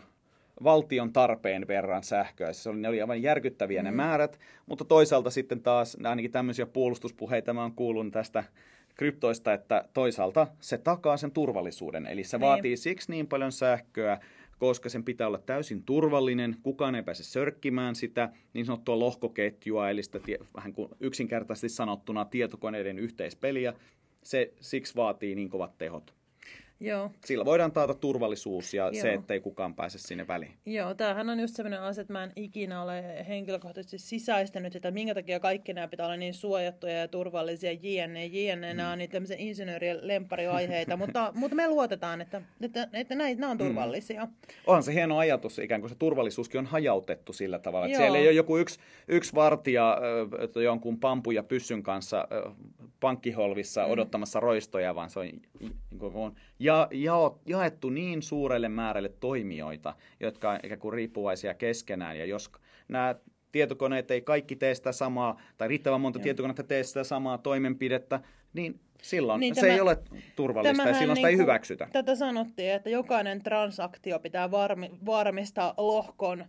valtion tarpeen verran sähköä. Se oli, ne oli aivan järkyttäviä mm. ne määrät, mutta toisaalta sitten taas ainakin tämmöisiä puolustuspuheita mä oon kuullut tästä kryptoista, että toisaalta se takaa sen turvallisuuden. Eli se niin. vaatii siksi niin paljon sähköä, koska sen pitää olla täysin turvallinen, kukaan ei pääse sörkkimään sitä niin sanottua lohkoketjua, eli sitä vähän kuin yksinkertaisesti sanottuna tietokoneiden yhteispeliä. Se siksi vaatii niin kovat tehot. Joo. Sillä voidaan taata turvallisuus ja Joo. se, ettei kukaan pääse sinne väliin. Joo, tämähän on just sellainen asia, että mä en ikinä ole henkilökohtaisesti sisäistänyt että minkä takia kaikki nämä pitää olla niin suojattuja ja turvallisia jne. jne. Mm. Nämä on niitä tämmöisiä insinöörien lemppariaiheita, mutta, mutta me luotetaan, että, että, että näitä, nämä on mm. turvallisia. Mm. Onhan se hieno ajatus, ikään kuin se turvallisuuskin on hajautettu sillä tavalla, että Joo. siellä ei ole joku yksi, yksi vartija äh, jonkun pampun ja pyssyn kanssa äh, pankkiholvissa mm. odottamassa roistoja, vaan se on, niin kuin, on ja, ja, jaettu niin suurelle määrälle toimijoita, jotka on ikään kuin riippuvaisia keskenään. Ja jos nämä tietokoneet ei kaikki tee sitä samaa, tai riittävän monta Joo. tietokonetta tee sitä samaa toimenpidettä, niin silloin niin se tämä, ei ole turvallista ja silloin sitä niin ei hyväksytä. Tätä sanottiin, että jokainen transaktio pitää varmi, varmistaa lohkon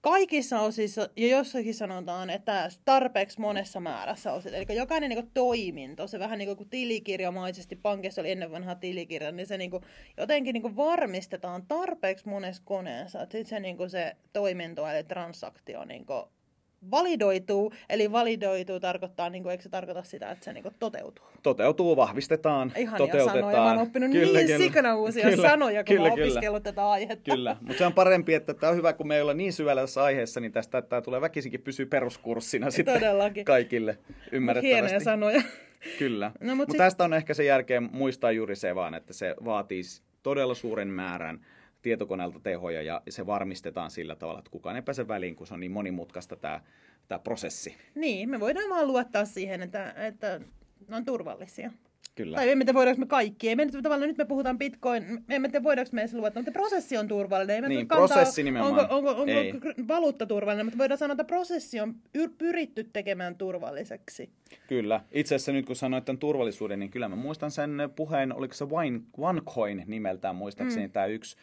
kaikissa osissa, ja jossakin sanotaan, että tarpeeksi monessa määrässä osissa. Eli jokainen niin toiminto, se vähän niin kuin tilikirjamaisesti, pankissa oli ennen vanhaa tilikirja, niin se niin kuin, jotenkin niin kuin, varmistetaan tarpeeksi monessa koneessa, sitten se, niin kuin, se toiminto eli transaktio niin kuin, validoituu, eli validoituu tarkoittaa, niin kuin, eikö se tarkoita sitä, että se niin kuin, toteutuu? Toteutuu, vahvistetaan, Ihania toteutetaan. sanoja, mä oon oppinut kyllä, niin kyllä. sikana uusia kyllä, sanoja, kun kyllä, mä oon opiskellut tätä aihetta. Kyllä, mutta se on parempi, että tämä on hyvä, kun me ei olla niin syvällä tässä aiheessa, niin tästä tämä tulee väkisinkin pysyä peruskurssina sitten Todellakin. kaikille ymmärrettävästi. Hienoja sanoja. Kyllä, no, mutta mut sit... tästä on ehkä se järkeä muistaa juuri se vaan, että se vaatii todella suuren määrän tietokoneelta tehoja ja se varmistetaan sillä tavalla, että kukaan ei pääse väliin, kun se on niin monimutkaista tämä, tämä prosessi. Niin, me voidaan vaan luottaa siihen, että, että ne on turvallisia. Kyllä. Tai emme tiedä, voidaanko me kaikki. Ei me nyt, tavallaan nyt me puhutaan bitcoin, emme tiedä, voidaanko me edes luottaa, mutta prosessi on turvallinen. Ei me niin, kantaa, prosessi nimenomaan. Onko, onko, onko ei. valuutta turvallinen, mutta voidaan sanoa, että prosessi on pyritty tekemään turvalliseksi. Kyllä. Itse asiassa nyt kun sanoit tämän turvallisuuden, niin kyllä mä muistan sen puheen, oliko se OneCoin nimeltään muistaakseni mm. tämä yksi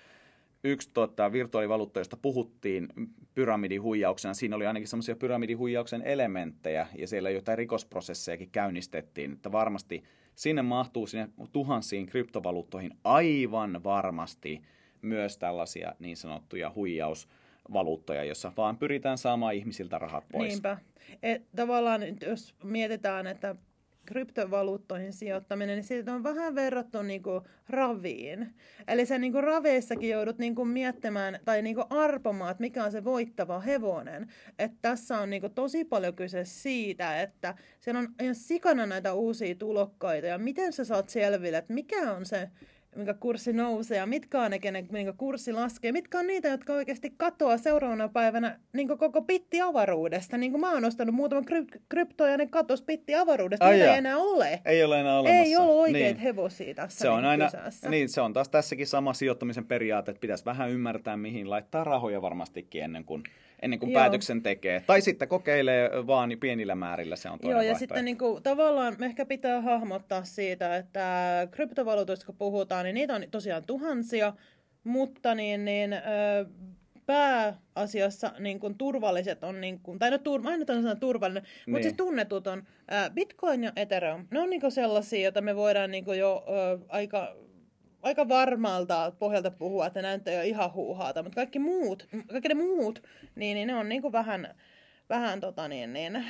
yksi tota, virtuaalivaluutta, josta puhuttiin pyramidihuijauksena, siinä oli ainakin semmoisia pyramidihuijauksen elementtejä, ja siellä jotain rikosprosessejakin käynnistettiin, että varmasti sinne mahtuu sinne tuhansiin kryptovaluuttoihin aivan varmasti myös tällaisia niin sanottuja huijausvaluuttoja, jossa vaan pyritään saamaan ihmisiltä rahat pois. Niinpä. Et, tavallaan jos mietitään, että kryptovaluuttoihin sijoittaminen, niin siitä on vähän verrattu niin kuin raviin. Eli sä niin kuin raveissakin joudut niin kuin miettimään tai niin kuin arpomaan, että mikä on se voittava hevonen. Että tässä on niin kuin tosi paljon kyse siitä, että siellä on ihan sikana näitä uusia tulokkaita ja miten sä saat selville, että mikä on se minkä kurssi nousee ja mitkä on ne, kenen, minkä kurssi laskee. Mitkä on niitä, jotka oikeasti katoaa seuraavana päivänä niin koko pitti avaruudesta. Niin kuin mä oon ostanut muutaman kryp- kryptoja ja ne katos pitti avaruudesta. Niitä ei enää ole. Ei ole enää olemassa. Ei ole oikeita niin. hevosia tässä se on niin aina, Niin, se on taas tässäkin sama sijoittamisen periaate, että pitäisi vähän ymmärtää, mihin laittaa rahoja varmastikin ennen kuin ennen kuin Joo. päätöksen tekee. Tai sitten kokeilee vaan pienillä määrillä, se on toinen Joo, ja vaihtoehto. sitten niin kuin, tavallaan ehkä pitää hahmottaa siitä, että kryptovaluutoista kun puhutaan, niin niitä on tosiaan tuhansia, mutta niin, niin, ö, pääasiassa niin kuin, turvalliset on, niin kuin, tai no tur, aina sanon turvallinen, niin. mutta siis tunnetut on Bitcoin ja Ethereum. Ne on niin kuin sellaisia, joita me voidaan niin kuin, jo aika aika varmalta pohjalta puhua, että näyttää jo ihan huuhaata, mutta kaikki muut, kaikki ne muut, niin, niin ne on niin kuin vähän, vähän tota niin, niin,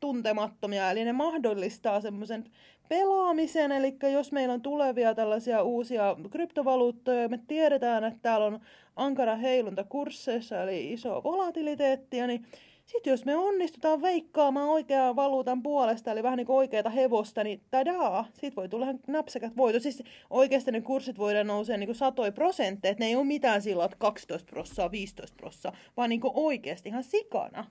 tuntemattomia, eli ne mahdollistaa semmoisen pelaamisen, eli jos meillä on tulevia tällaisia uusia kryptovaluuttoja, me tiedetään, että täällä on ankara heilunta kursseissa, eli iso volatiliteettia, niin sitten jos me onnistutaan veikkaamaan oikeaa valuutan puolesta, eli vähän niin kuin oikeata hevosta, niin tadaa, siitä voi tulla napsakat voitot. Siis oikeasti ne kurssit voidaan nousee niin kuin satoi prosentteja, että ne ei ole mitään sillä, että 12 prossaa, 15 prossaa, vaan niin kuin oikeasti ihan sikana.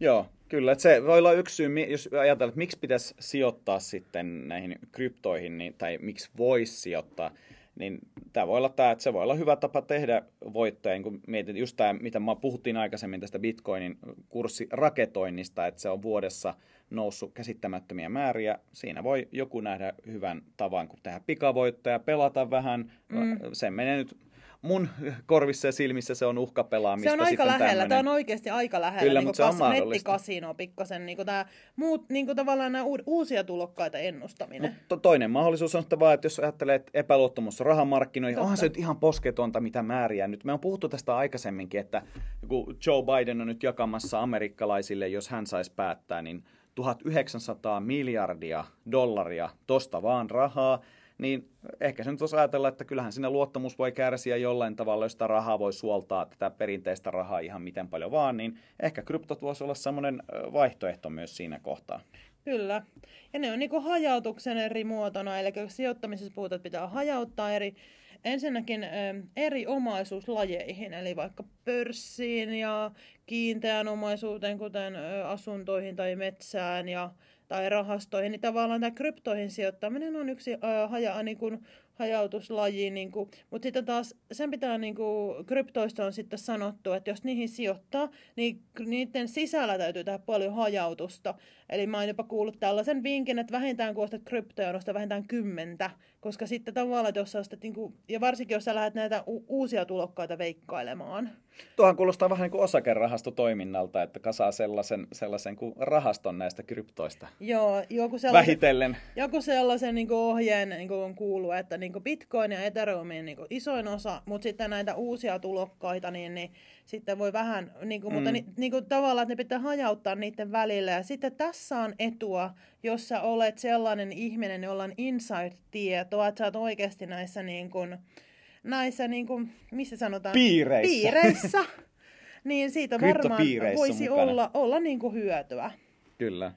Joo, kyllä. Että se voi olla yksi syy, jos ajatellaan, että miksi pitäisi sijoittaa sitten näihin kryptoihin, niin, tai miksi voisi sijoittaa niin tämä voi olla tämä, että se voi olla hyvä tapa tehdä voittoja, kun mietin just tämä, mitä mä puhuttiin aikaisemmin tästä Bitcoinin kurssiraketoinnista, että se on vuodessa noussut käsittämättömiä määriä. Siinä voi joku nähdä hyvän tavan, kun tehdä pikavoittoja, pelata vähän. Mm. Se menee nyt mun korvissa ja silmissä se on uhkapelaamista. Se on aika lähellä, tämmönen... tämä on oikeasti aika lähellä. Kyllä, niin mutta se on mahdollista. Nettikasino pikkasen, niin kuin tämä muut, niin kuin tavallaan nämä uusia tulokkaita ennustaminen. Mutta toinen mahdollisuus on sitten vaan, että jos ajattelee, että epäluottamus rahamarkkinoihin, onhan se nyt ihan posketonta mitä määriä nyt. Me on puhuttu tästä aikaisemminkin, että kun Joe Biden on nyt jakamassa amerikkalaisille, jos hän saisi päättää, niin 1900 miljardia dollaria tosta vaan rahaa niin ehkä se nyt voisi ajatella, että kyllähän siinä luottamus voi kärsiä jollain tavalla, jos sitä rahaa voi suoltaa, tätä perinteistä rahaa ihan miten paljon vaan, niin ehkä kryptot voisi olla semmoinen vaihtoehto myös siinä kohtaa. Kyllä. Ja ne on niin hajautuksen eri muotona, eli sijoittamisessa puhutaan, että pitää hajauttaa eri, ensinnäkin eri omaisuuslajeihin, eli vaikka pörssiin ja kiinteään omaisuuteen, kuten asuntoihin tai metsään ja tai rahastoihin, niin tavallaan tämä kryptoihin sijoittaminen on yksi ää, haja, niin kuin, hajautuslaji, niin kuin, mutta sitten taas sen pitää, niin kuin, kryptoista on sitten sanottu, että jos niihin sijoittaa, niin niiden sisällä täytyy tehdä paljon hajautusta. Eli mä oon jopa kuullut tällaisen vinkin, että vähintään kun ostat kryptoja, vähintään kymmentä, koska sitten tavallaan, että jos sä ostat, niin kuin, ja varsinkin jos sä lähdet näitä u- uusia tulokkaita veikkailemaan. Tuohan kuulostaa vähän niin kuin osakerahastotoiminnalta, että kasaa sellaisen, sellaisen kuin rahaston näistä kryptoista. Joo, joku sellaisen, Vähitellen. Joku sellaisen niin kuin ohjeen niin kuin on kuullut, että niin kuin Bitcoin ja Ethereum on niin kuin isoin osa, mutta sitten näitä uusia tulokkaita, niin, niin sitten voi vähän, niin kuin, mm. mutta ni, niin kuin tavallaan, että ne pitää hajauttaa niiden välillä. Ja sitten tässä on etua, jos sä olet sellainen ihminen, jolla on inside-tietoa, että sä oot oikeasti näissä, niin kuin, näissä niin kuin, missä sanotaan? Piireissä. Piireissä. niin siitä varmaan voisi mukana. olla, olla niin kuin hyötyä. Kyllä.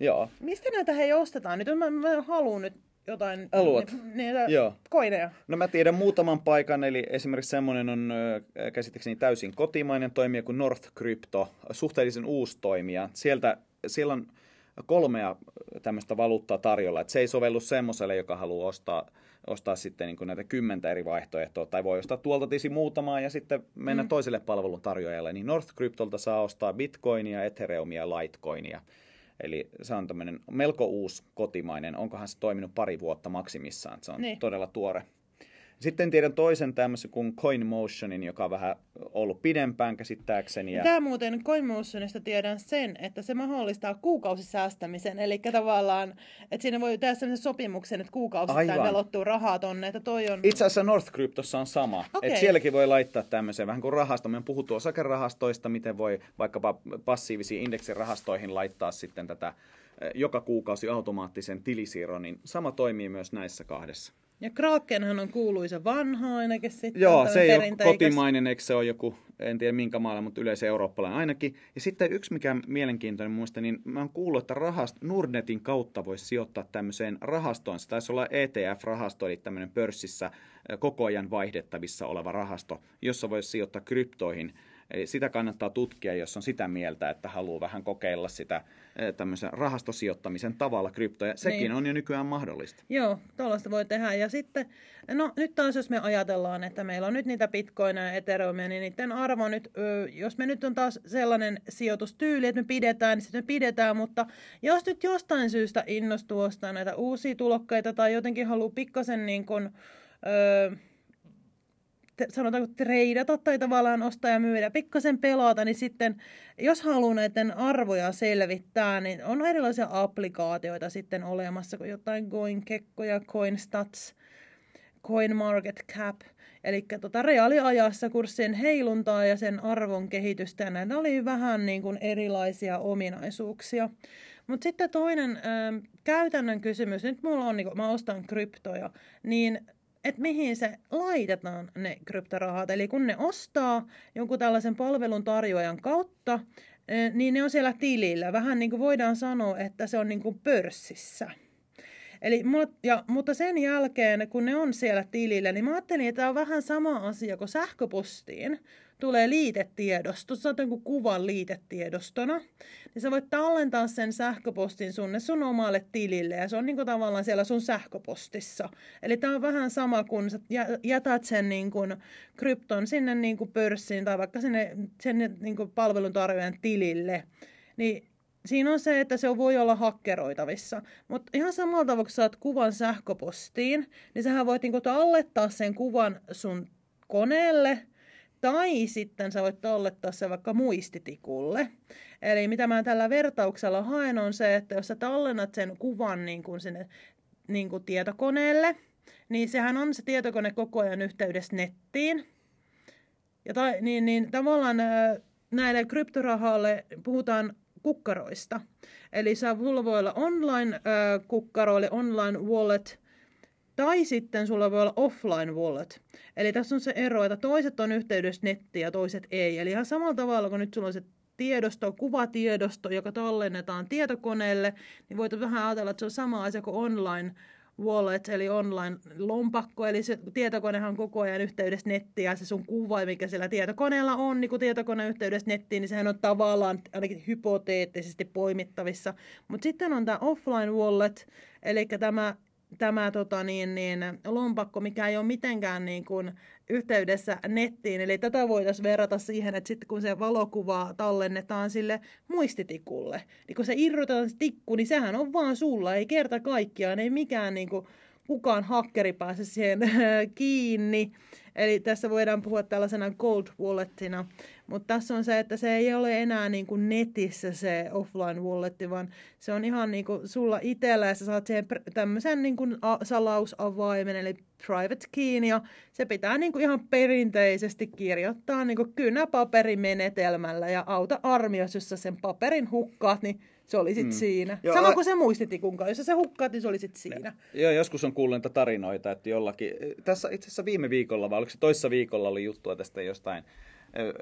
Joo. Mistä näitä hei ostetaan? Nyt mä, mä haluan nyt jotain Aluat. niitä Joo. koineja. No mä tiedän muutaman paikan, eli esimerkiksi semmoinen on käsittääkseni täysin kotimainen toimija kuin North Crypto, suhteellisen uusi toimija. Sieltä, siellä on kolmea tämmöistä valuuttaa tarjolla, että se ei sovellu semmoiselle, joka haluaa ostaa, ostaa sitten niin näitä kymmentä eri vaihtoehtoa, tai voi ostaa tuolta tisi muutamaa ja sitten mennä mm. toiselle palvelun tarjoajalle. Niin North Cryptolta saa ostaa Bitcoinia, Ethereumia Litecoinia. Eli se on tämmöinen melko uusi kotimainen. Onkohan se toiminut pari vuotta maksimissaan. Se on niin. todella tuore. Sitten tiedän toisen tämmöisen kuin CoinMotionin, joka on vähän ollut pidempään käsittääkseni. Ja... Tämä muuten CoinMotionista tiedän sen, että se mahdollistaa kuukausisäästämisen. Eli tavallaan, että siinä voi tehdä sellaisen sopimuksen, että kuukausittain Aivan. velottuu rahaa tonne. Että toi on... Itse asiassa North Cryptossa on sama. Okay. Että sielläkin voi laittaa tämmöisen vähän kuin rahasta. Me on puhuttu osakerahastoista, miten voi vaikkapa passiivisiin indeksirahastoihin laittaa sitten tätä eh, joka kuukausi automaattisen tilisiirron, niin sama toimii myös näissä kahdessa. Ja Krakenhan on kuuluisa vanha ainakin sitten. Joo, se ei ole kotimainen, eikö se ole joku, en tiedä minkä maalla, mutta yleensä eurooppalainen ainakin. Ja sitten yksi, mikä on mielenkiintoinen muista, niin mä oon kuullut, että rahast, Nordnetin kautta voisi sijoittaa tämmöiseen rahastoon. Se taisi olla ETF-rahasto, eli tämmöinen pörssissä koko ajan vaihdettavissa oleva rahasto, jossa voisi sijoittaa kryptoihin – Eli sitä kannattaa tutkia, jos on sitä mieltä, että haluaa vähän kokeilla sitä tämmöisen rahastosijoittamisen tavalla kryptoja. Sekin niin. on jo nykyään mahdollista. Joo, tuollaista voi tehdä. Ja sitten, no nyt taas jos me ajatellaan, että meillä on nyt niitä bitcoineja ja ethereumia, niin niiden arvo nyt, jos me nyt on taas sellainen sijoitustyyli, että me pidetään, niin sitten me pidetään, mutta jos nyt jostain syystä innostuu ostaa näitä uusia tulokkaita tai jotenkin haluaa pikkasen niin kuin, öö, sanotaanko treidata tai tavallaan ostaa ja myydä, pikkasen pelata, niin sitten jos haluaa näiden arvoja selvittää, niin on erilaisia applikaatioita sitten olemassa, kuin jotain CoinKekkoja, CoinStats, CoinMarketCap, eli tota reaaliajassa kurssien heiluntaa ja sen arvon kehitystä, ja näitä oli vähän niin kuin erilaisia ominaisuuksia. Mutta sitten toinen äh, käytännön kysymys, nyt mulla on, niin kun mä ostan kryptoja, niin että mihin se laitetaan ne kryptorahat. Eli kun ne ostaa jonkun tällaisen palvelun tarjoajan kautta, niin ne on siellä tilillä. Vähän niin kuin voidaan sanoa, että se on niin kuin pörssissä. Eli, ja, mutta sen jälkeen, kun ne on siellä tilillä, niin mä ajattelin, että tämä on vähän sama asia kuin sähköpostiin tulee liitetiedosto, sä saat jonkun kuvan liitetiedostona, niin sä voit tallentaa sen sähköpostin sunne sun omalle tilille, ja se on niinku tavallaan siellä sun sähköpostissa. Eli tämä on vähän sama, kun sä jätät sen niinku krypton sinne niinku pörssiin tai vaikka sinne, sinne niinku palveluntarjoajan tilille, niin siinä on se, että se voi olla hakkeroitavissa. Mutta ihan samalla tavalla, kun saat kuvan sähköpostiin, niin sähän voit niinku tallettaa sen kuvan sun koneelle, tai sitten sä voit tallettaa se vaikka muistitikulle. Eli mitä mä tällä vertauksella haen on se, että jos sä tallennat sen kuvan niin kuin sinne niin kuin tietokoneelle, niin sehän on se tietokone koko ajan yhteydessä nettiin. Ja ta, niin, niin tavallaan näille kryptorahalle puhutaan kukkaroista. Eli sulla voi olla online-kukkaro, eli online wallet, tai sitten sulla voi olla offline wallet. Eli tässä on se ero, että toiset on yhteydessä nettiin ja toiset ei. Eli ihan samalla tavalla kuin nyt sulla on se tiedosto, kuvatiedosto, joka tallennetaan tietokoneelle, niin voit vähän ajatella, että se on sama asia kuin online wallet, eli online-lompakko, eli se tietokonehan on koko ajan yhteydessä nettiin, ja se sun kuva, mikä siellä tietokoneella on, niin kun tietokone yhteydessä nettiin, niin sehän on tavallaan ainakin hypoteettisesti poimittavissa. Mutta sitten on tämä offline wallet, eli tämä tämä tota, niin, niin, lompakko, mikä ei ole mitenkään niin kuin, yhteydessä nettiin. Eli tätä voitaisiin verrata siihen, että sitten kun se valokuva tallennetaan sille muistitikulle, niin kun se irrotetaan se tikku, niin sehän on vaan sulla, ei kerta kaikkiaan, ei mikään niin kuin, kukaan hakkeri pääse siihen kiinni. Eli tässä voidaan puhua tällaisena gold walletina. Mutta tässä on se, että se ei ole enää niin kuin netissä se offline walletti, vaan se on ihan niin kuin sulla itsellä ja sä saat siihen tämmöisen niin kuin salausavaimen, eli private keyn, ja se pitää niin kuin ihan perinteisesti kirjoittaa niin kuin kynäpaperimenetelmällä ja auta armios, jos sä sen paperin hukkaat, niin se oli sitten mm. siinä. Joo, Sama kuin se muistitikun kanssa. Jos se hukkaat, niin se oli sitten siinä. Joo, joskus on kuullut tarinoita, että jollakin... Tässä itse asiassa viime viikolla, vai oliko se toissa viikolla oli juttua tästä jostain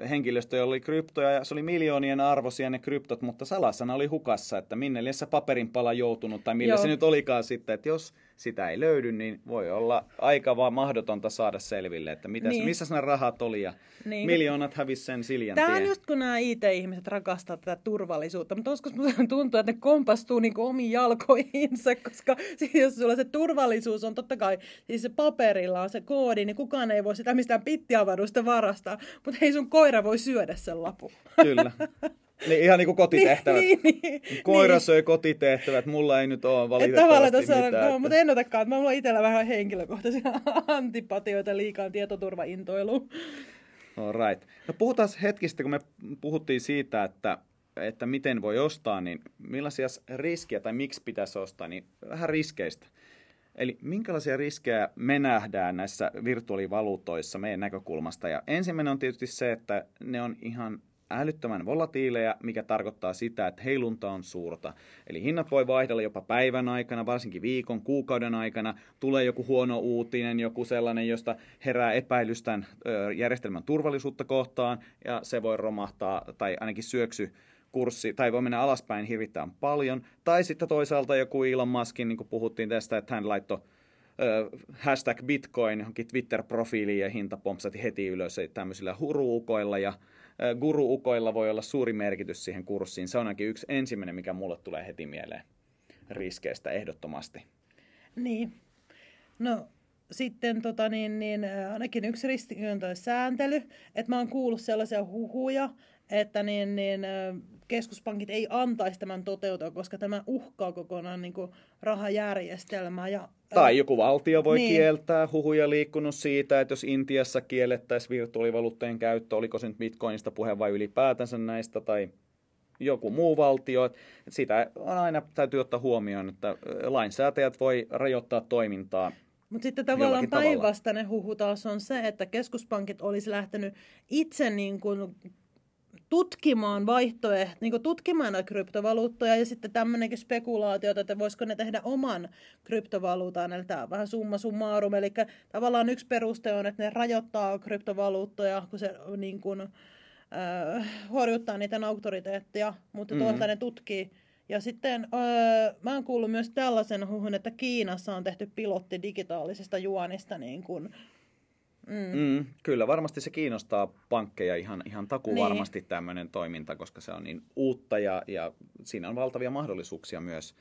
henkilöstö, jolla oli kryptoja ja se oli miljoonien arvoisia ne kryptot, mutta salasana oli hukassa, että minne liissä paperinpala joutunut tai millä Joo. se nyt olikaan sitten, että jos sitä ei löydy, niin voi olla aika vaan mahdotonta saada selville, että mitäs, niin. missä ne rahat oli ja niin. miljoonat hävisi sen siljan Tämä on just kun nämä IT-ihmiset rakastaa tätä turvallisuutta, mutta joskus tuntuu, että ne kompastuu niin omiin jalkoihinsa, koska jos sulla se turvallisuus on totta kai, siis se paperilla on se koodi, niin kukaan ei voi sitä mistään pittiavarusta varastaa, mutta ei sun koira voi syödä sen lapun. Kyllä. Niin ihan niin kuin kotitehtävät. niin, niin, Koira niin. söi kotitehtävät, mulla ei nyt ole valitettavasti tuossa, mitään. No, mutta en otakaan, että mulla on itsellä vähän henkilökohtaisia antipatioita liikaan tietoturvaintoiluun. All right. No puhutaan hetkistä, kun me puhuttiin siitä, että, että miten voi ostaa, niin millaisia riskejä tai miksi pitäisi ostaa, niin vähän riskeistä. Eli minkälaisia riskejä me nähdään näissä virtuaalivaluutoissa meidän näkökulmasta? Ja ensimmäinen on tietysti se, että ne on ihan älyttömän volatiileja, mikä tarkoittaa sitä, että heilunta on suurta. Eli hinnat voi vaihdella jopa päivän aikana, varsinkin viikon, kuukauden aikana. Tulee joku huono uutinen, joku sellainen, josta herää epäilystän järjestelmän turvallisuutta kohtaan, ja se voi romahtaa tai ainakin syöksy kurssi, tai voi mennä alaspäin hirvittävän paljon. Tai sitten toisaalta joku Elon Muskin, niin kuin puhuttiin tästä, että hän laittoi hashtag Bitcoin johonkin Twitter-profiiliin ja hinta pompsati heti ylös tämmöisillä huruukoilla ja guruukoilla voi olla suuri merkitys siihen kurssiin. Se on ainakin yksi ensimmäinen, mikä mulle tulee heti mieleen riskeistä ehdottomasti. Niin. No sitten tota, niin, niin, ainakin yksi riski on sääntely. Että mä oon kuullut sellaisia huhuja, että niin, niin, keskuspankit ei antaisi tämän toteutua, koska tämä uhkaa kokonaan niin kuin, rahajärjestelmää. Ja, tai joku valtio voi niin. kieltää huhuja liikkunut siitä, että jos Intiassa kiellettäisiin virtuaalivaluutteen käyttö, oliko se nyt bitcoinista puhe vai ylipäätänsä näistä, tai joku muu valtio. Sitä on aina täytyy ottaa huomioon, että lainsäätäjät voi rajoittaa toimintaa mutta sitten tavallaan päinvastainen huhu taas on se, että keskuspankit olisi lähtenyt itse niin kuin tutkimaan vaihtoehtoja, niin tutkimaan näitä kryptovaluuttoja ja sitten tämmöinenkin spekulaatio, että voisiko ne tehdä oman kryptovaluutan, eli tämä on vähän summa summarum, eli tavallaan yksi peruste on, että ne rajoittaa kryptovaluuttoja, kun se niin kuin, äh, horjuttaa niiden auktoriteettia, mutta mm-hmm. tuolta ne tutkii. Ja sitten öö, mä oon kuullut myös tällaisen huhun, että Kiinassa on tehty pilotti digitaalisesta juonista niin kuin, Mm. Mm, kyllä, varmasti se kiinnostaa pankkeja ihan, ihan takuu niin. varmasti tämmöinen toiminta, koska se on niin uutta ja, ja siinä on valtavia mahdollisuuksia myös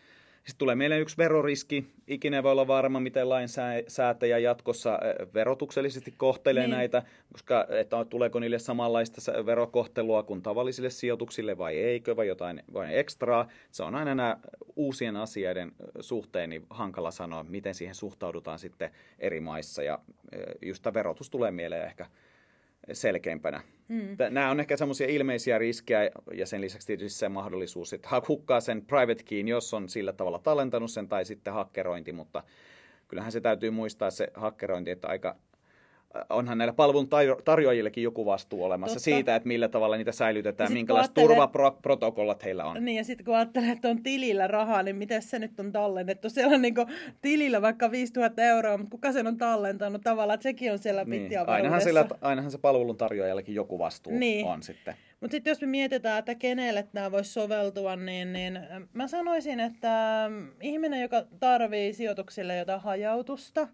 sitten tulee meille yksi veroriski. Ikinä voi olla varma, miten lainsäätäjä jatkossa verotuksellisesti kohtelee niin. näitä, koska että tuleeko niille samanlaista verokohtelua kuin tavallisille sijoituksille vai eikö, vai jotain vai ekstraa. Se on aina nämä uusien asioiden suhteen niin hankala sanoa, miten siihen suhtaudutaan sitten eri maissa. Ja just tämä verotus tulee mieleen ehkä selkeimpänä. Mm. Nämä on ehkä semmoisia ilmeisiä riskejä ja sen lisäksi tietysti se mahdollisuus, että hukkaa sen private keyn, jos on sillä tavalla tallentanut sen tai sitten hakkerointi, mutta kyllähän se täytyy muistaa se hakkerointi, että aika onhan näillä palvelun tarjoajillekin joku vastuu olemassa Totta. siitä, että millä tavalla niitä säilytetään, minkälaiset turvaprotokollat heillä on. Niin, ja sitten kun ajattelee, että on tilillä rahaa, niin miten se nyt on tallennettu? Siellä on niin tilillä vaikka 5000 euroa, mutta kuka sen on tallentanut tavallaan, että sekin on siellä niin. ainahan, sillä, ainahan se palvelun tarjoajallakin joku vastuu niin. on sitten. Mutta sitten jos me mietitään, että kenelle tämä voisi soveltua, niin, niin mä sanoisin, että ihminen, joka tarvii sijoituksille jotain hajautusta,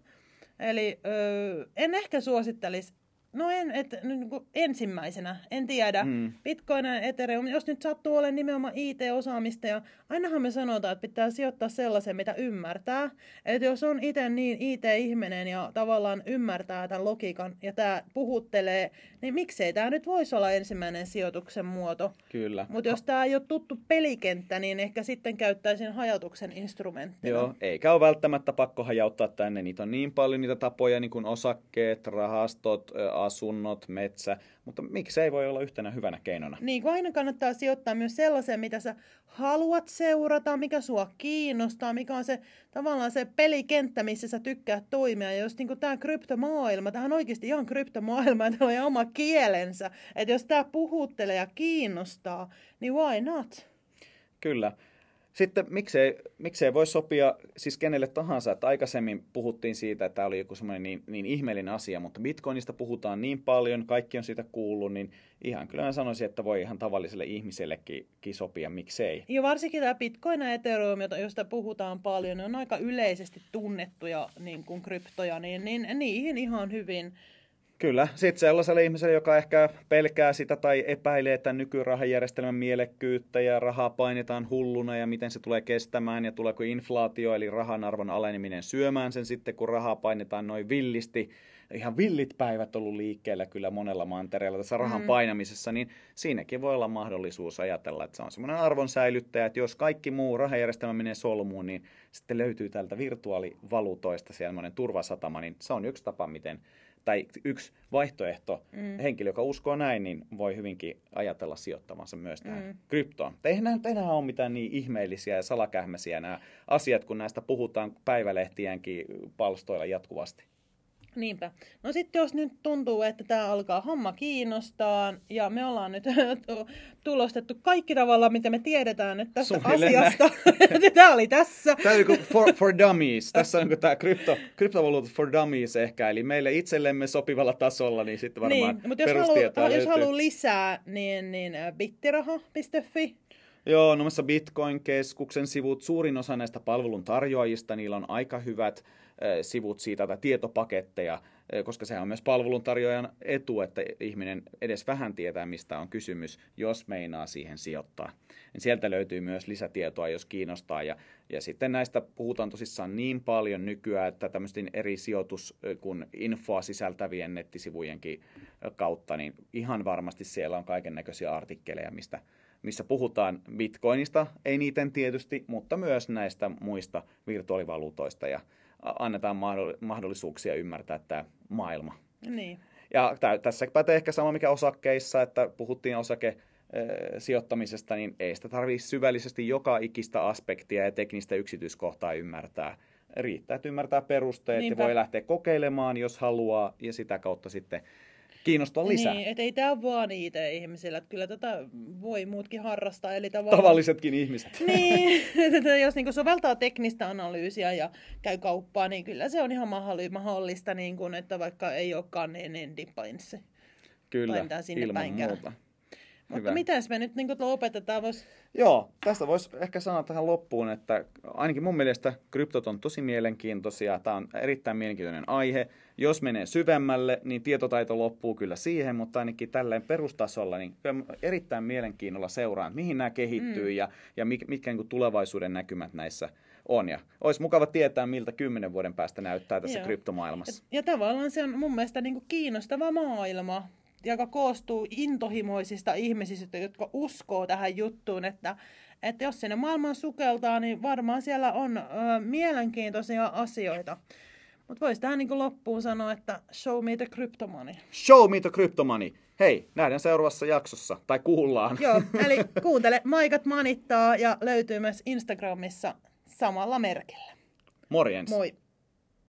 Eli öö, en ehkä suosittelisi No en, et, niin kuin ensimmäisenä, en tiedä. Mm. Bitcoin ja Ethereum, jos nyt sattuu olemaan nimenomaan IT-osaamista, ja ainahan me sanotaan, että pitää sijoittaa sellaisen, mitä ymmärtää. Että jos on itse niin IT-ihminen ja tavallaan ymmärtää tämän logiikan ja tämä puhuttelee, niin miksei tämä nyt voisi olla ensimmäinen sijoituksen muoto. Kyllä. Mutta jos tämä ei ole tuttu pelikenttä, niin ehkä sitten käyttäisin hajautuksen instrumenttina. Joo, eikä ole välttämättä pakko hajauttaa tänne. Niitä on niin paljon niitä tapoja, niin kuin osakkeet, rahastot, asunnot, metsä, mutta miksei voi olla yhtenä hyvänä keinona? Niin, kun aina kannattaa sijoittaa myös sellaiseen, mitä sä haluat seurata, mikä sua kiinnostaa, mikä on se tavallaan se pelikenttä, missä sä tykkäät toimia. Ja jos niin tämä kryptomaailma, tämä on oikeasti ihan kryptomaailma, tämä on oma kielensä, että jos tämä puhuttelee ja kiinnostaa, niin why not? Kyllä. Sitten miksei, miksei voi sopia siis kenelle tahansa, että aikaisemmin puhuttiin siitä, että tämä oli joku semmoinen niin, niin ihmeellinen asia, mutta Bitcoinista puhutaan niin paljon, kaikki on siitä kuullut, niin ihan kyllä mä sanoisin, että voi ihan tavalliselle ihmisellekin sopia, miksei. Ja varsinkin tämä Bitcoin ja Ethereum, josta puhutaan paljon, ne on aika yleisesti tunnettuja niin kuin kryptoja, niin, niin niihin ihan hyvin Kyllä, sitten sellaiselle ihmiselle, joka ehkä pelkää sitä tai epäilee tämän nykyrahajärjestelmän mielekkyyttä ja rahaa painetaan hulluna ja miten se tulee kestämään ja tuleeko inflaatio eli rahan arvon aleneminen syömään sen sitten, kun rahaa painetaan noin villisti. Ihan villit päivät ollut liikkeellä kyllä monella mantereella tässä rahan mm. painamisessa, niin siinäkin voi olla mahdollisuus ajatella, että se on semmoinen arvon säilyttäjä, että jos kaikki muu rahajärjestelmä menee solmuun, niin sitten löytyy tältä virtuaalivaluutoista semmoinen turvasatama, niin se on yksi tapa, miten tai yksi vaihtoehto, mm. henkilö, joka uskoo näin, niin voi hyvinkin ajatella sijoittamansa myös tähän mm. kryptoon. Eihän enää ole mitään niin ihmeellisiä ja salakähmäisiä nämä asiat, kun näistä puhutaan päivälehtienkin palstoilla jatkuvasti. Niinpä. No sitten jos nyt tuntuu, että tämä alkaa homma kiinnostaa ja me ollaan nyt tulostettu kaikki tavalla, mitä me tiedetään nyt tästä Suunnilleen asiasta. tämä oli tässä. Tämä on for, for dummies. Tässä on tämä krypto, kryptovaluutat for dummies ehkä. Eli meille itsellemme sopivalla tasolla, niin sitten varmaan niin, mutta jos haluaa, jos haluaa lisää, niin, niin äh, bittiraha.fi Joo, no Bitcoin-keskuksen sivut, suurin osa näistä palvelun tarjoajista, niillä on aika hyvät sivut siitä tai tietopaketteja, koska sehän on myös palveluntarjoajan etu, että ihminen edes vähän tietää, mistä on kysymys, jos meinaa siihen sijoittaa. Niin sieltä löytyy myös lisätietoa, jos kiinnostaa. Ja, ja sitten näistä puhutaan tosissaan niin paljon nykyään, että tämmöisten eri sijoitus- kuin infoa sisältävien nettisivujenkin kautta, niin ihan varmasti siellä on kaiken näköisiä artikkeleja, mistä missä puhutaan bitcoinista, ei niiden tietysti, mutta myös näistä muista virtuaalivaluutoista ja annetaan mahdollisuuksia ymmärtää tämä maailma. Niin. Ja tässä pätee ehkä sama mikä osakkeissa, että puhuttiin osake sijoittamisesta, niin ei sitä tarvitse syvällisesti joka ikistä aspektia ja teknistä yksityiskohtaa ymmärtää. Riittää, että ymmärtää perusteet Niinpä. ja voi lähteä kokeilemaan, jos haluaa, ja sitä kautta sitten kiinnostaa lisää. Niin, että ei tämä vaan niitä ihmisillä, että kyllä tätä voi muutkin harrastaa. Eli tavallaan... Tavallisetkin ihmiset. Niin, että jos niin soveltaa teknistä analyysiä ja käy kauppaa, niin kyllä se on ihan mahdollista, niin kuin, että vaikka ei olekaan niin, niin dippainsi. Kyllä, sinne ilman päinkään. muuta. Mutta mitäs me nyt niin lopetetaan? Vois... Joo, tästä voisi ehkä sanoa tähän loppuun, että ainakin mun mielestä kryptot on tosi mielenkiintoisia. Tämä on erittäin mielenkiintoinen aihe. Jos menee syvemmälle, niin tietotaito loppuu kyllä siihen, mutta ainakin tälleen perustasolla niin erittäin mielenkiinnolla seuraan, mihin nämä kehittyy mm. ja, ja mitkä niin tulevaisuuden näkymät näissä on. Ja olisi mukava tietää, miltä kymmenen vuoden päästä näyttää tässä Joo. kryptomaailmassa. Ja, ja tavallaan se on mun mielestä niin kuin kiinnostava maailma joka koostuu intohimoisista ihmisistä, jotka uskoo tähän juttuun, että, että jos sinne maailman sukeltaa, niin varmaan siellä on ö, mielenkiintoisia asioita. Mutta voisi tähän niin loppuun sanoa, että show me the crypto money. Show me the crypto money. Hei, nähdään seuraavassa jaksossa, tai kuullaan. Joo, eli kuuntele, Maikat manittaa ja löytyy myös Instagramissa samalla merkillä. Morjens. Moi.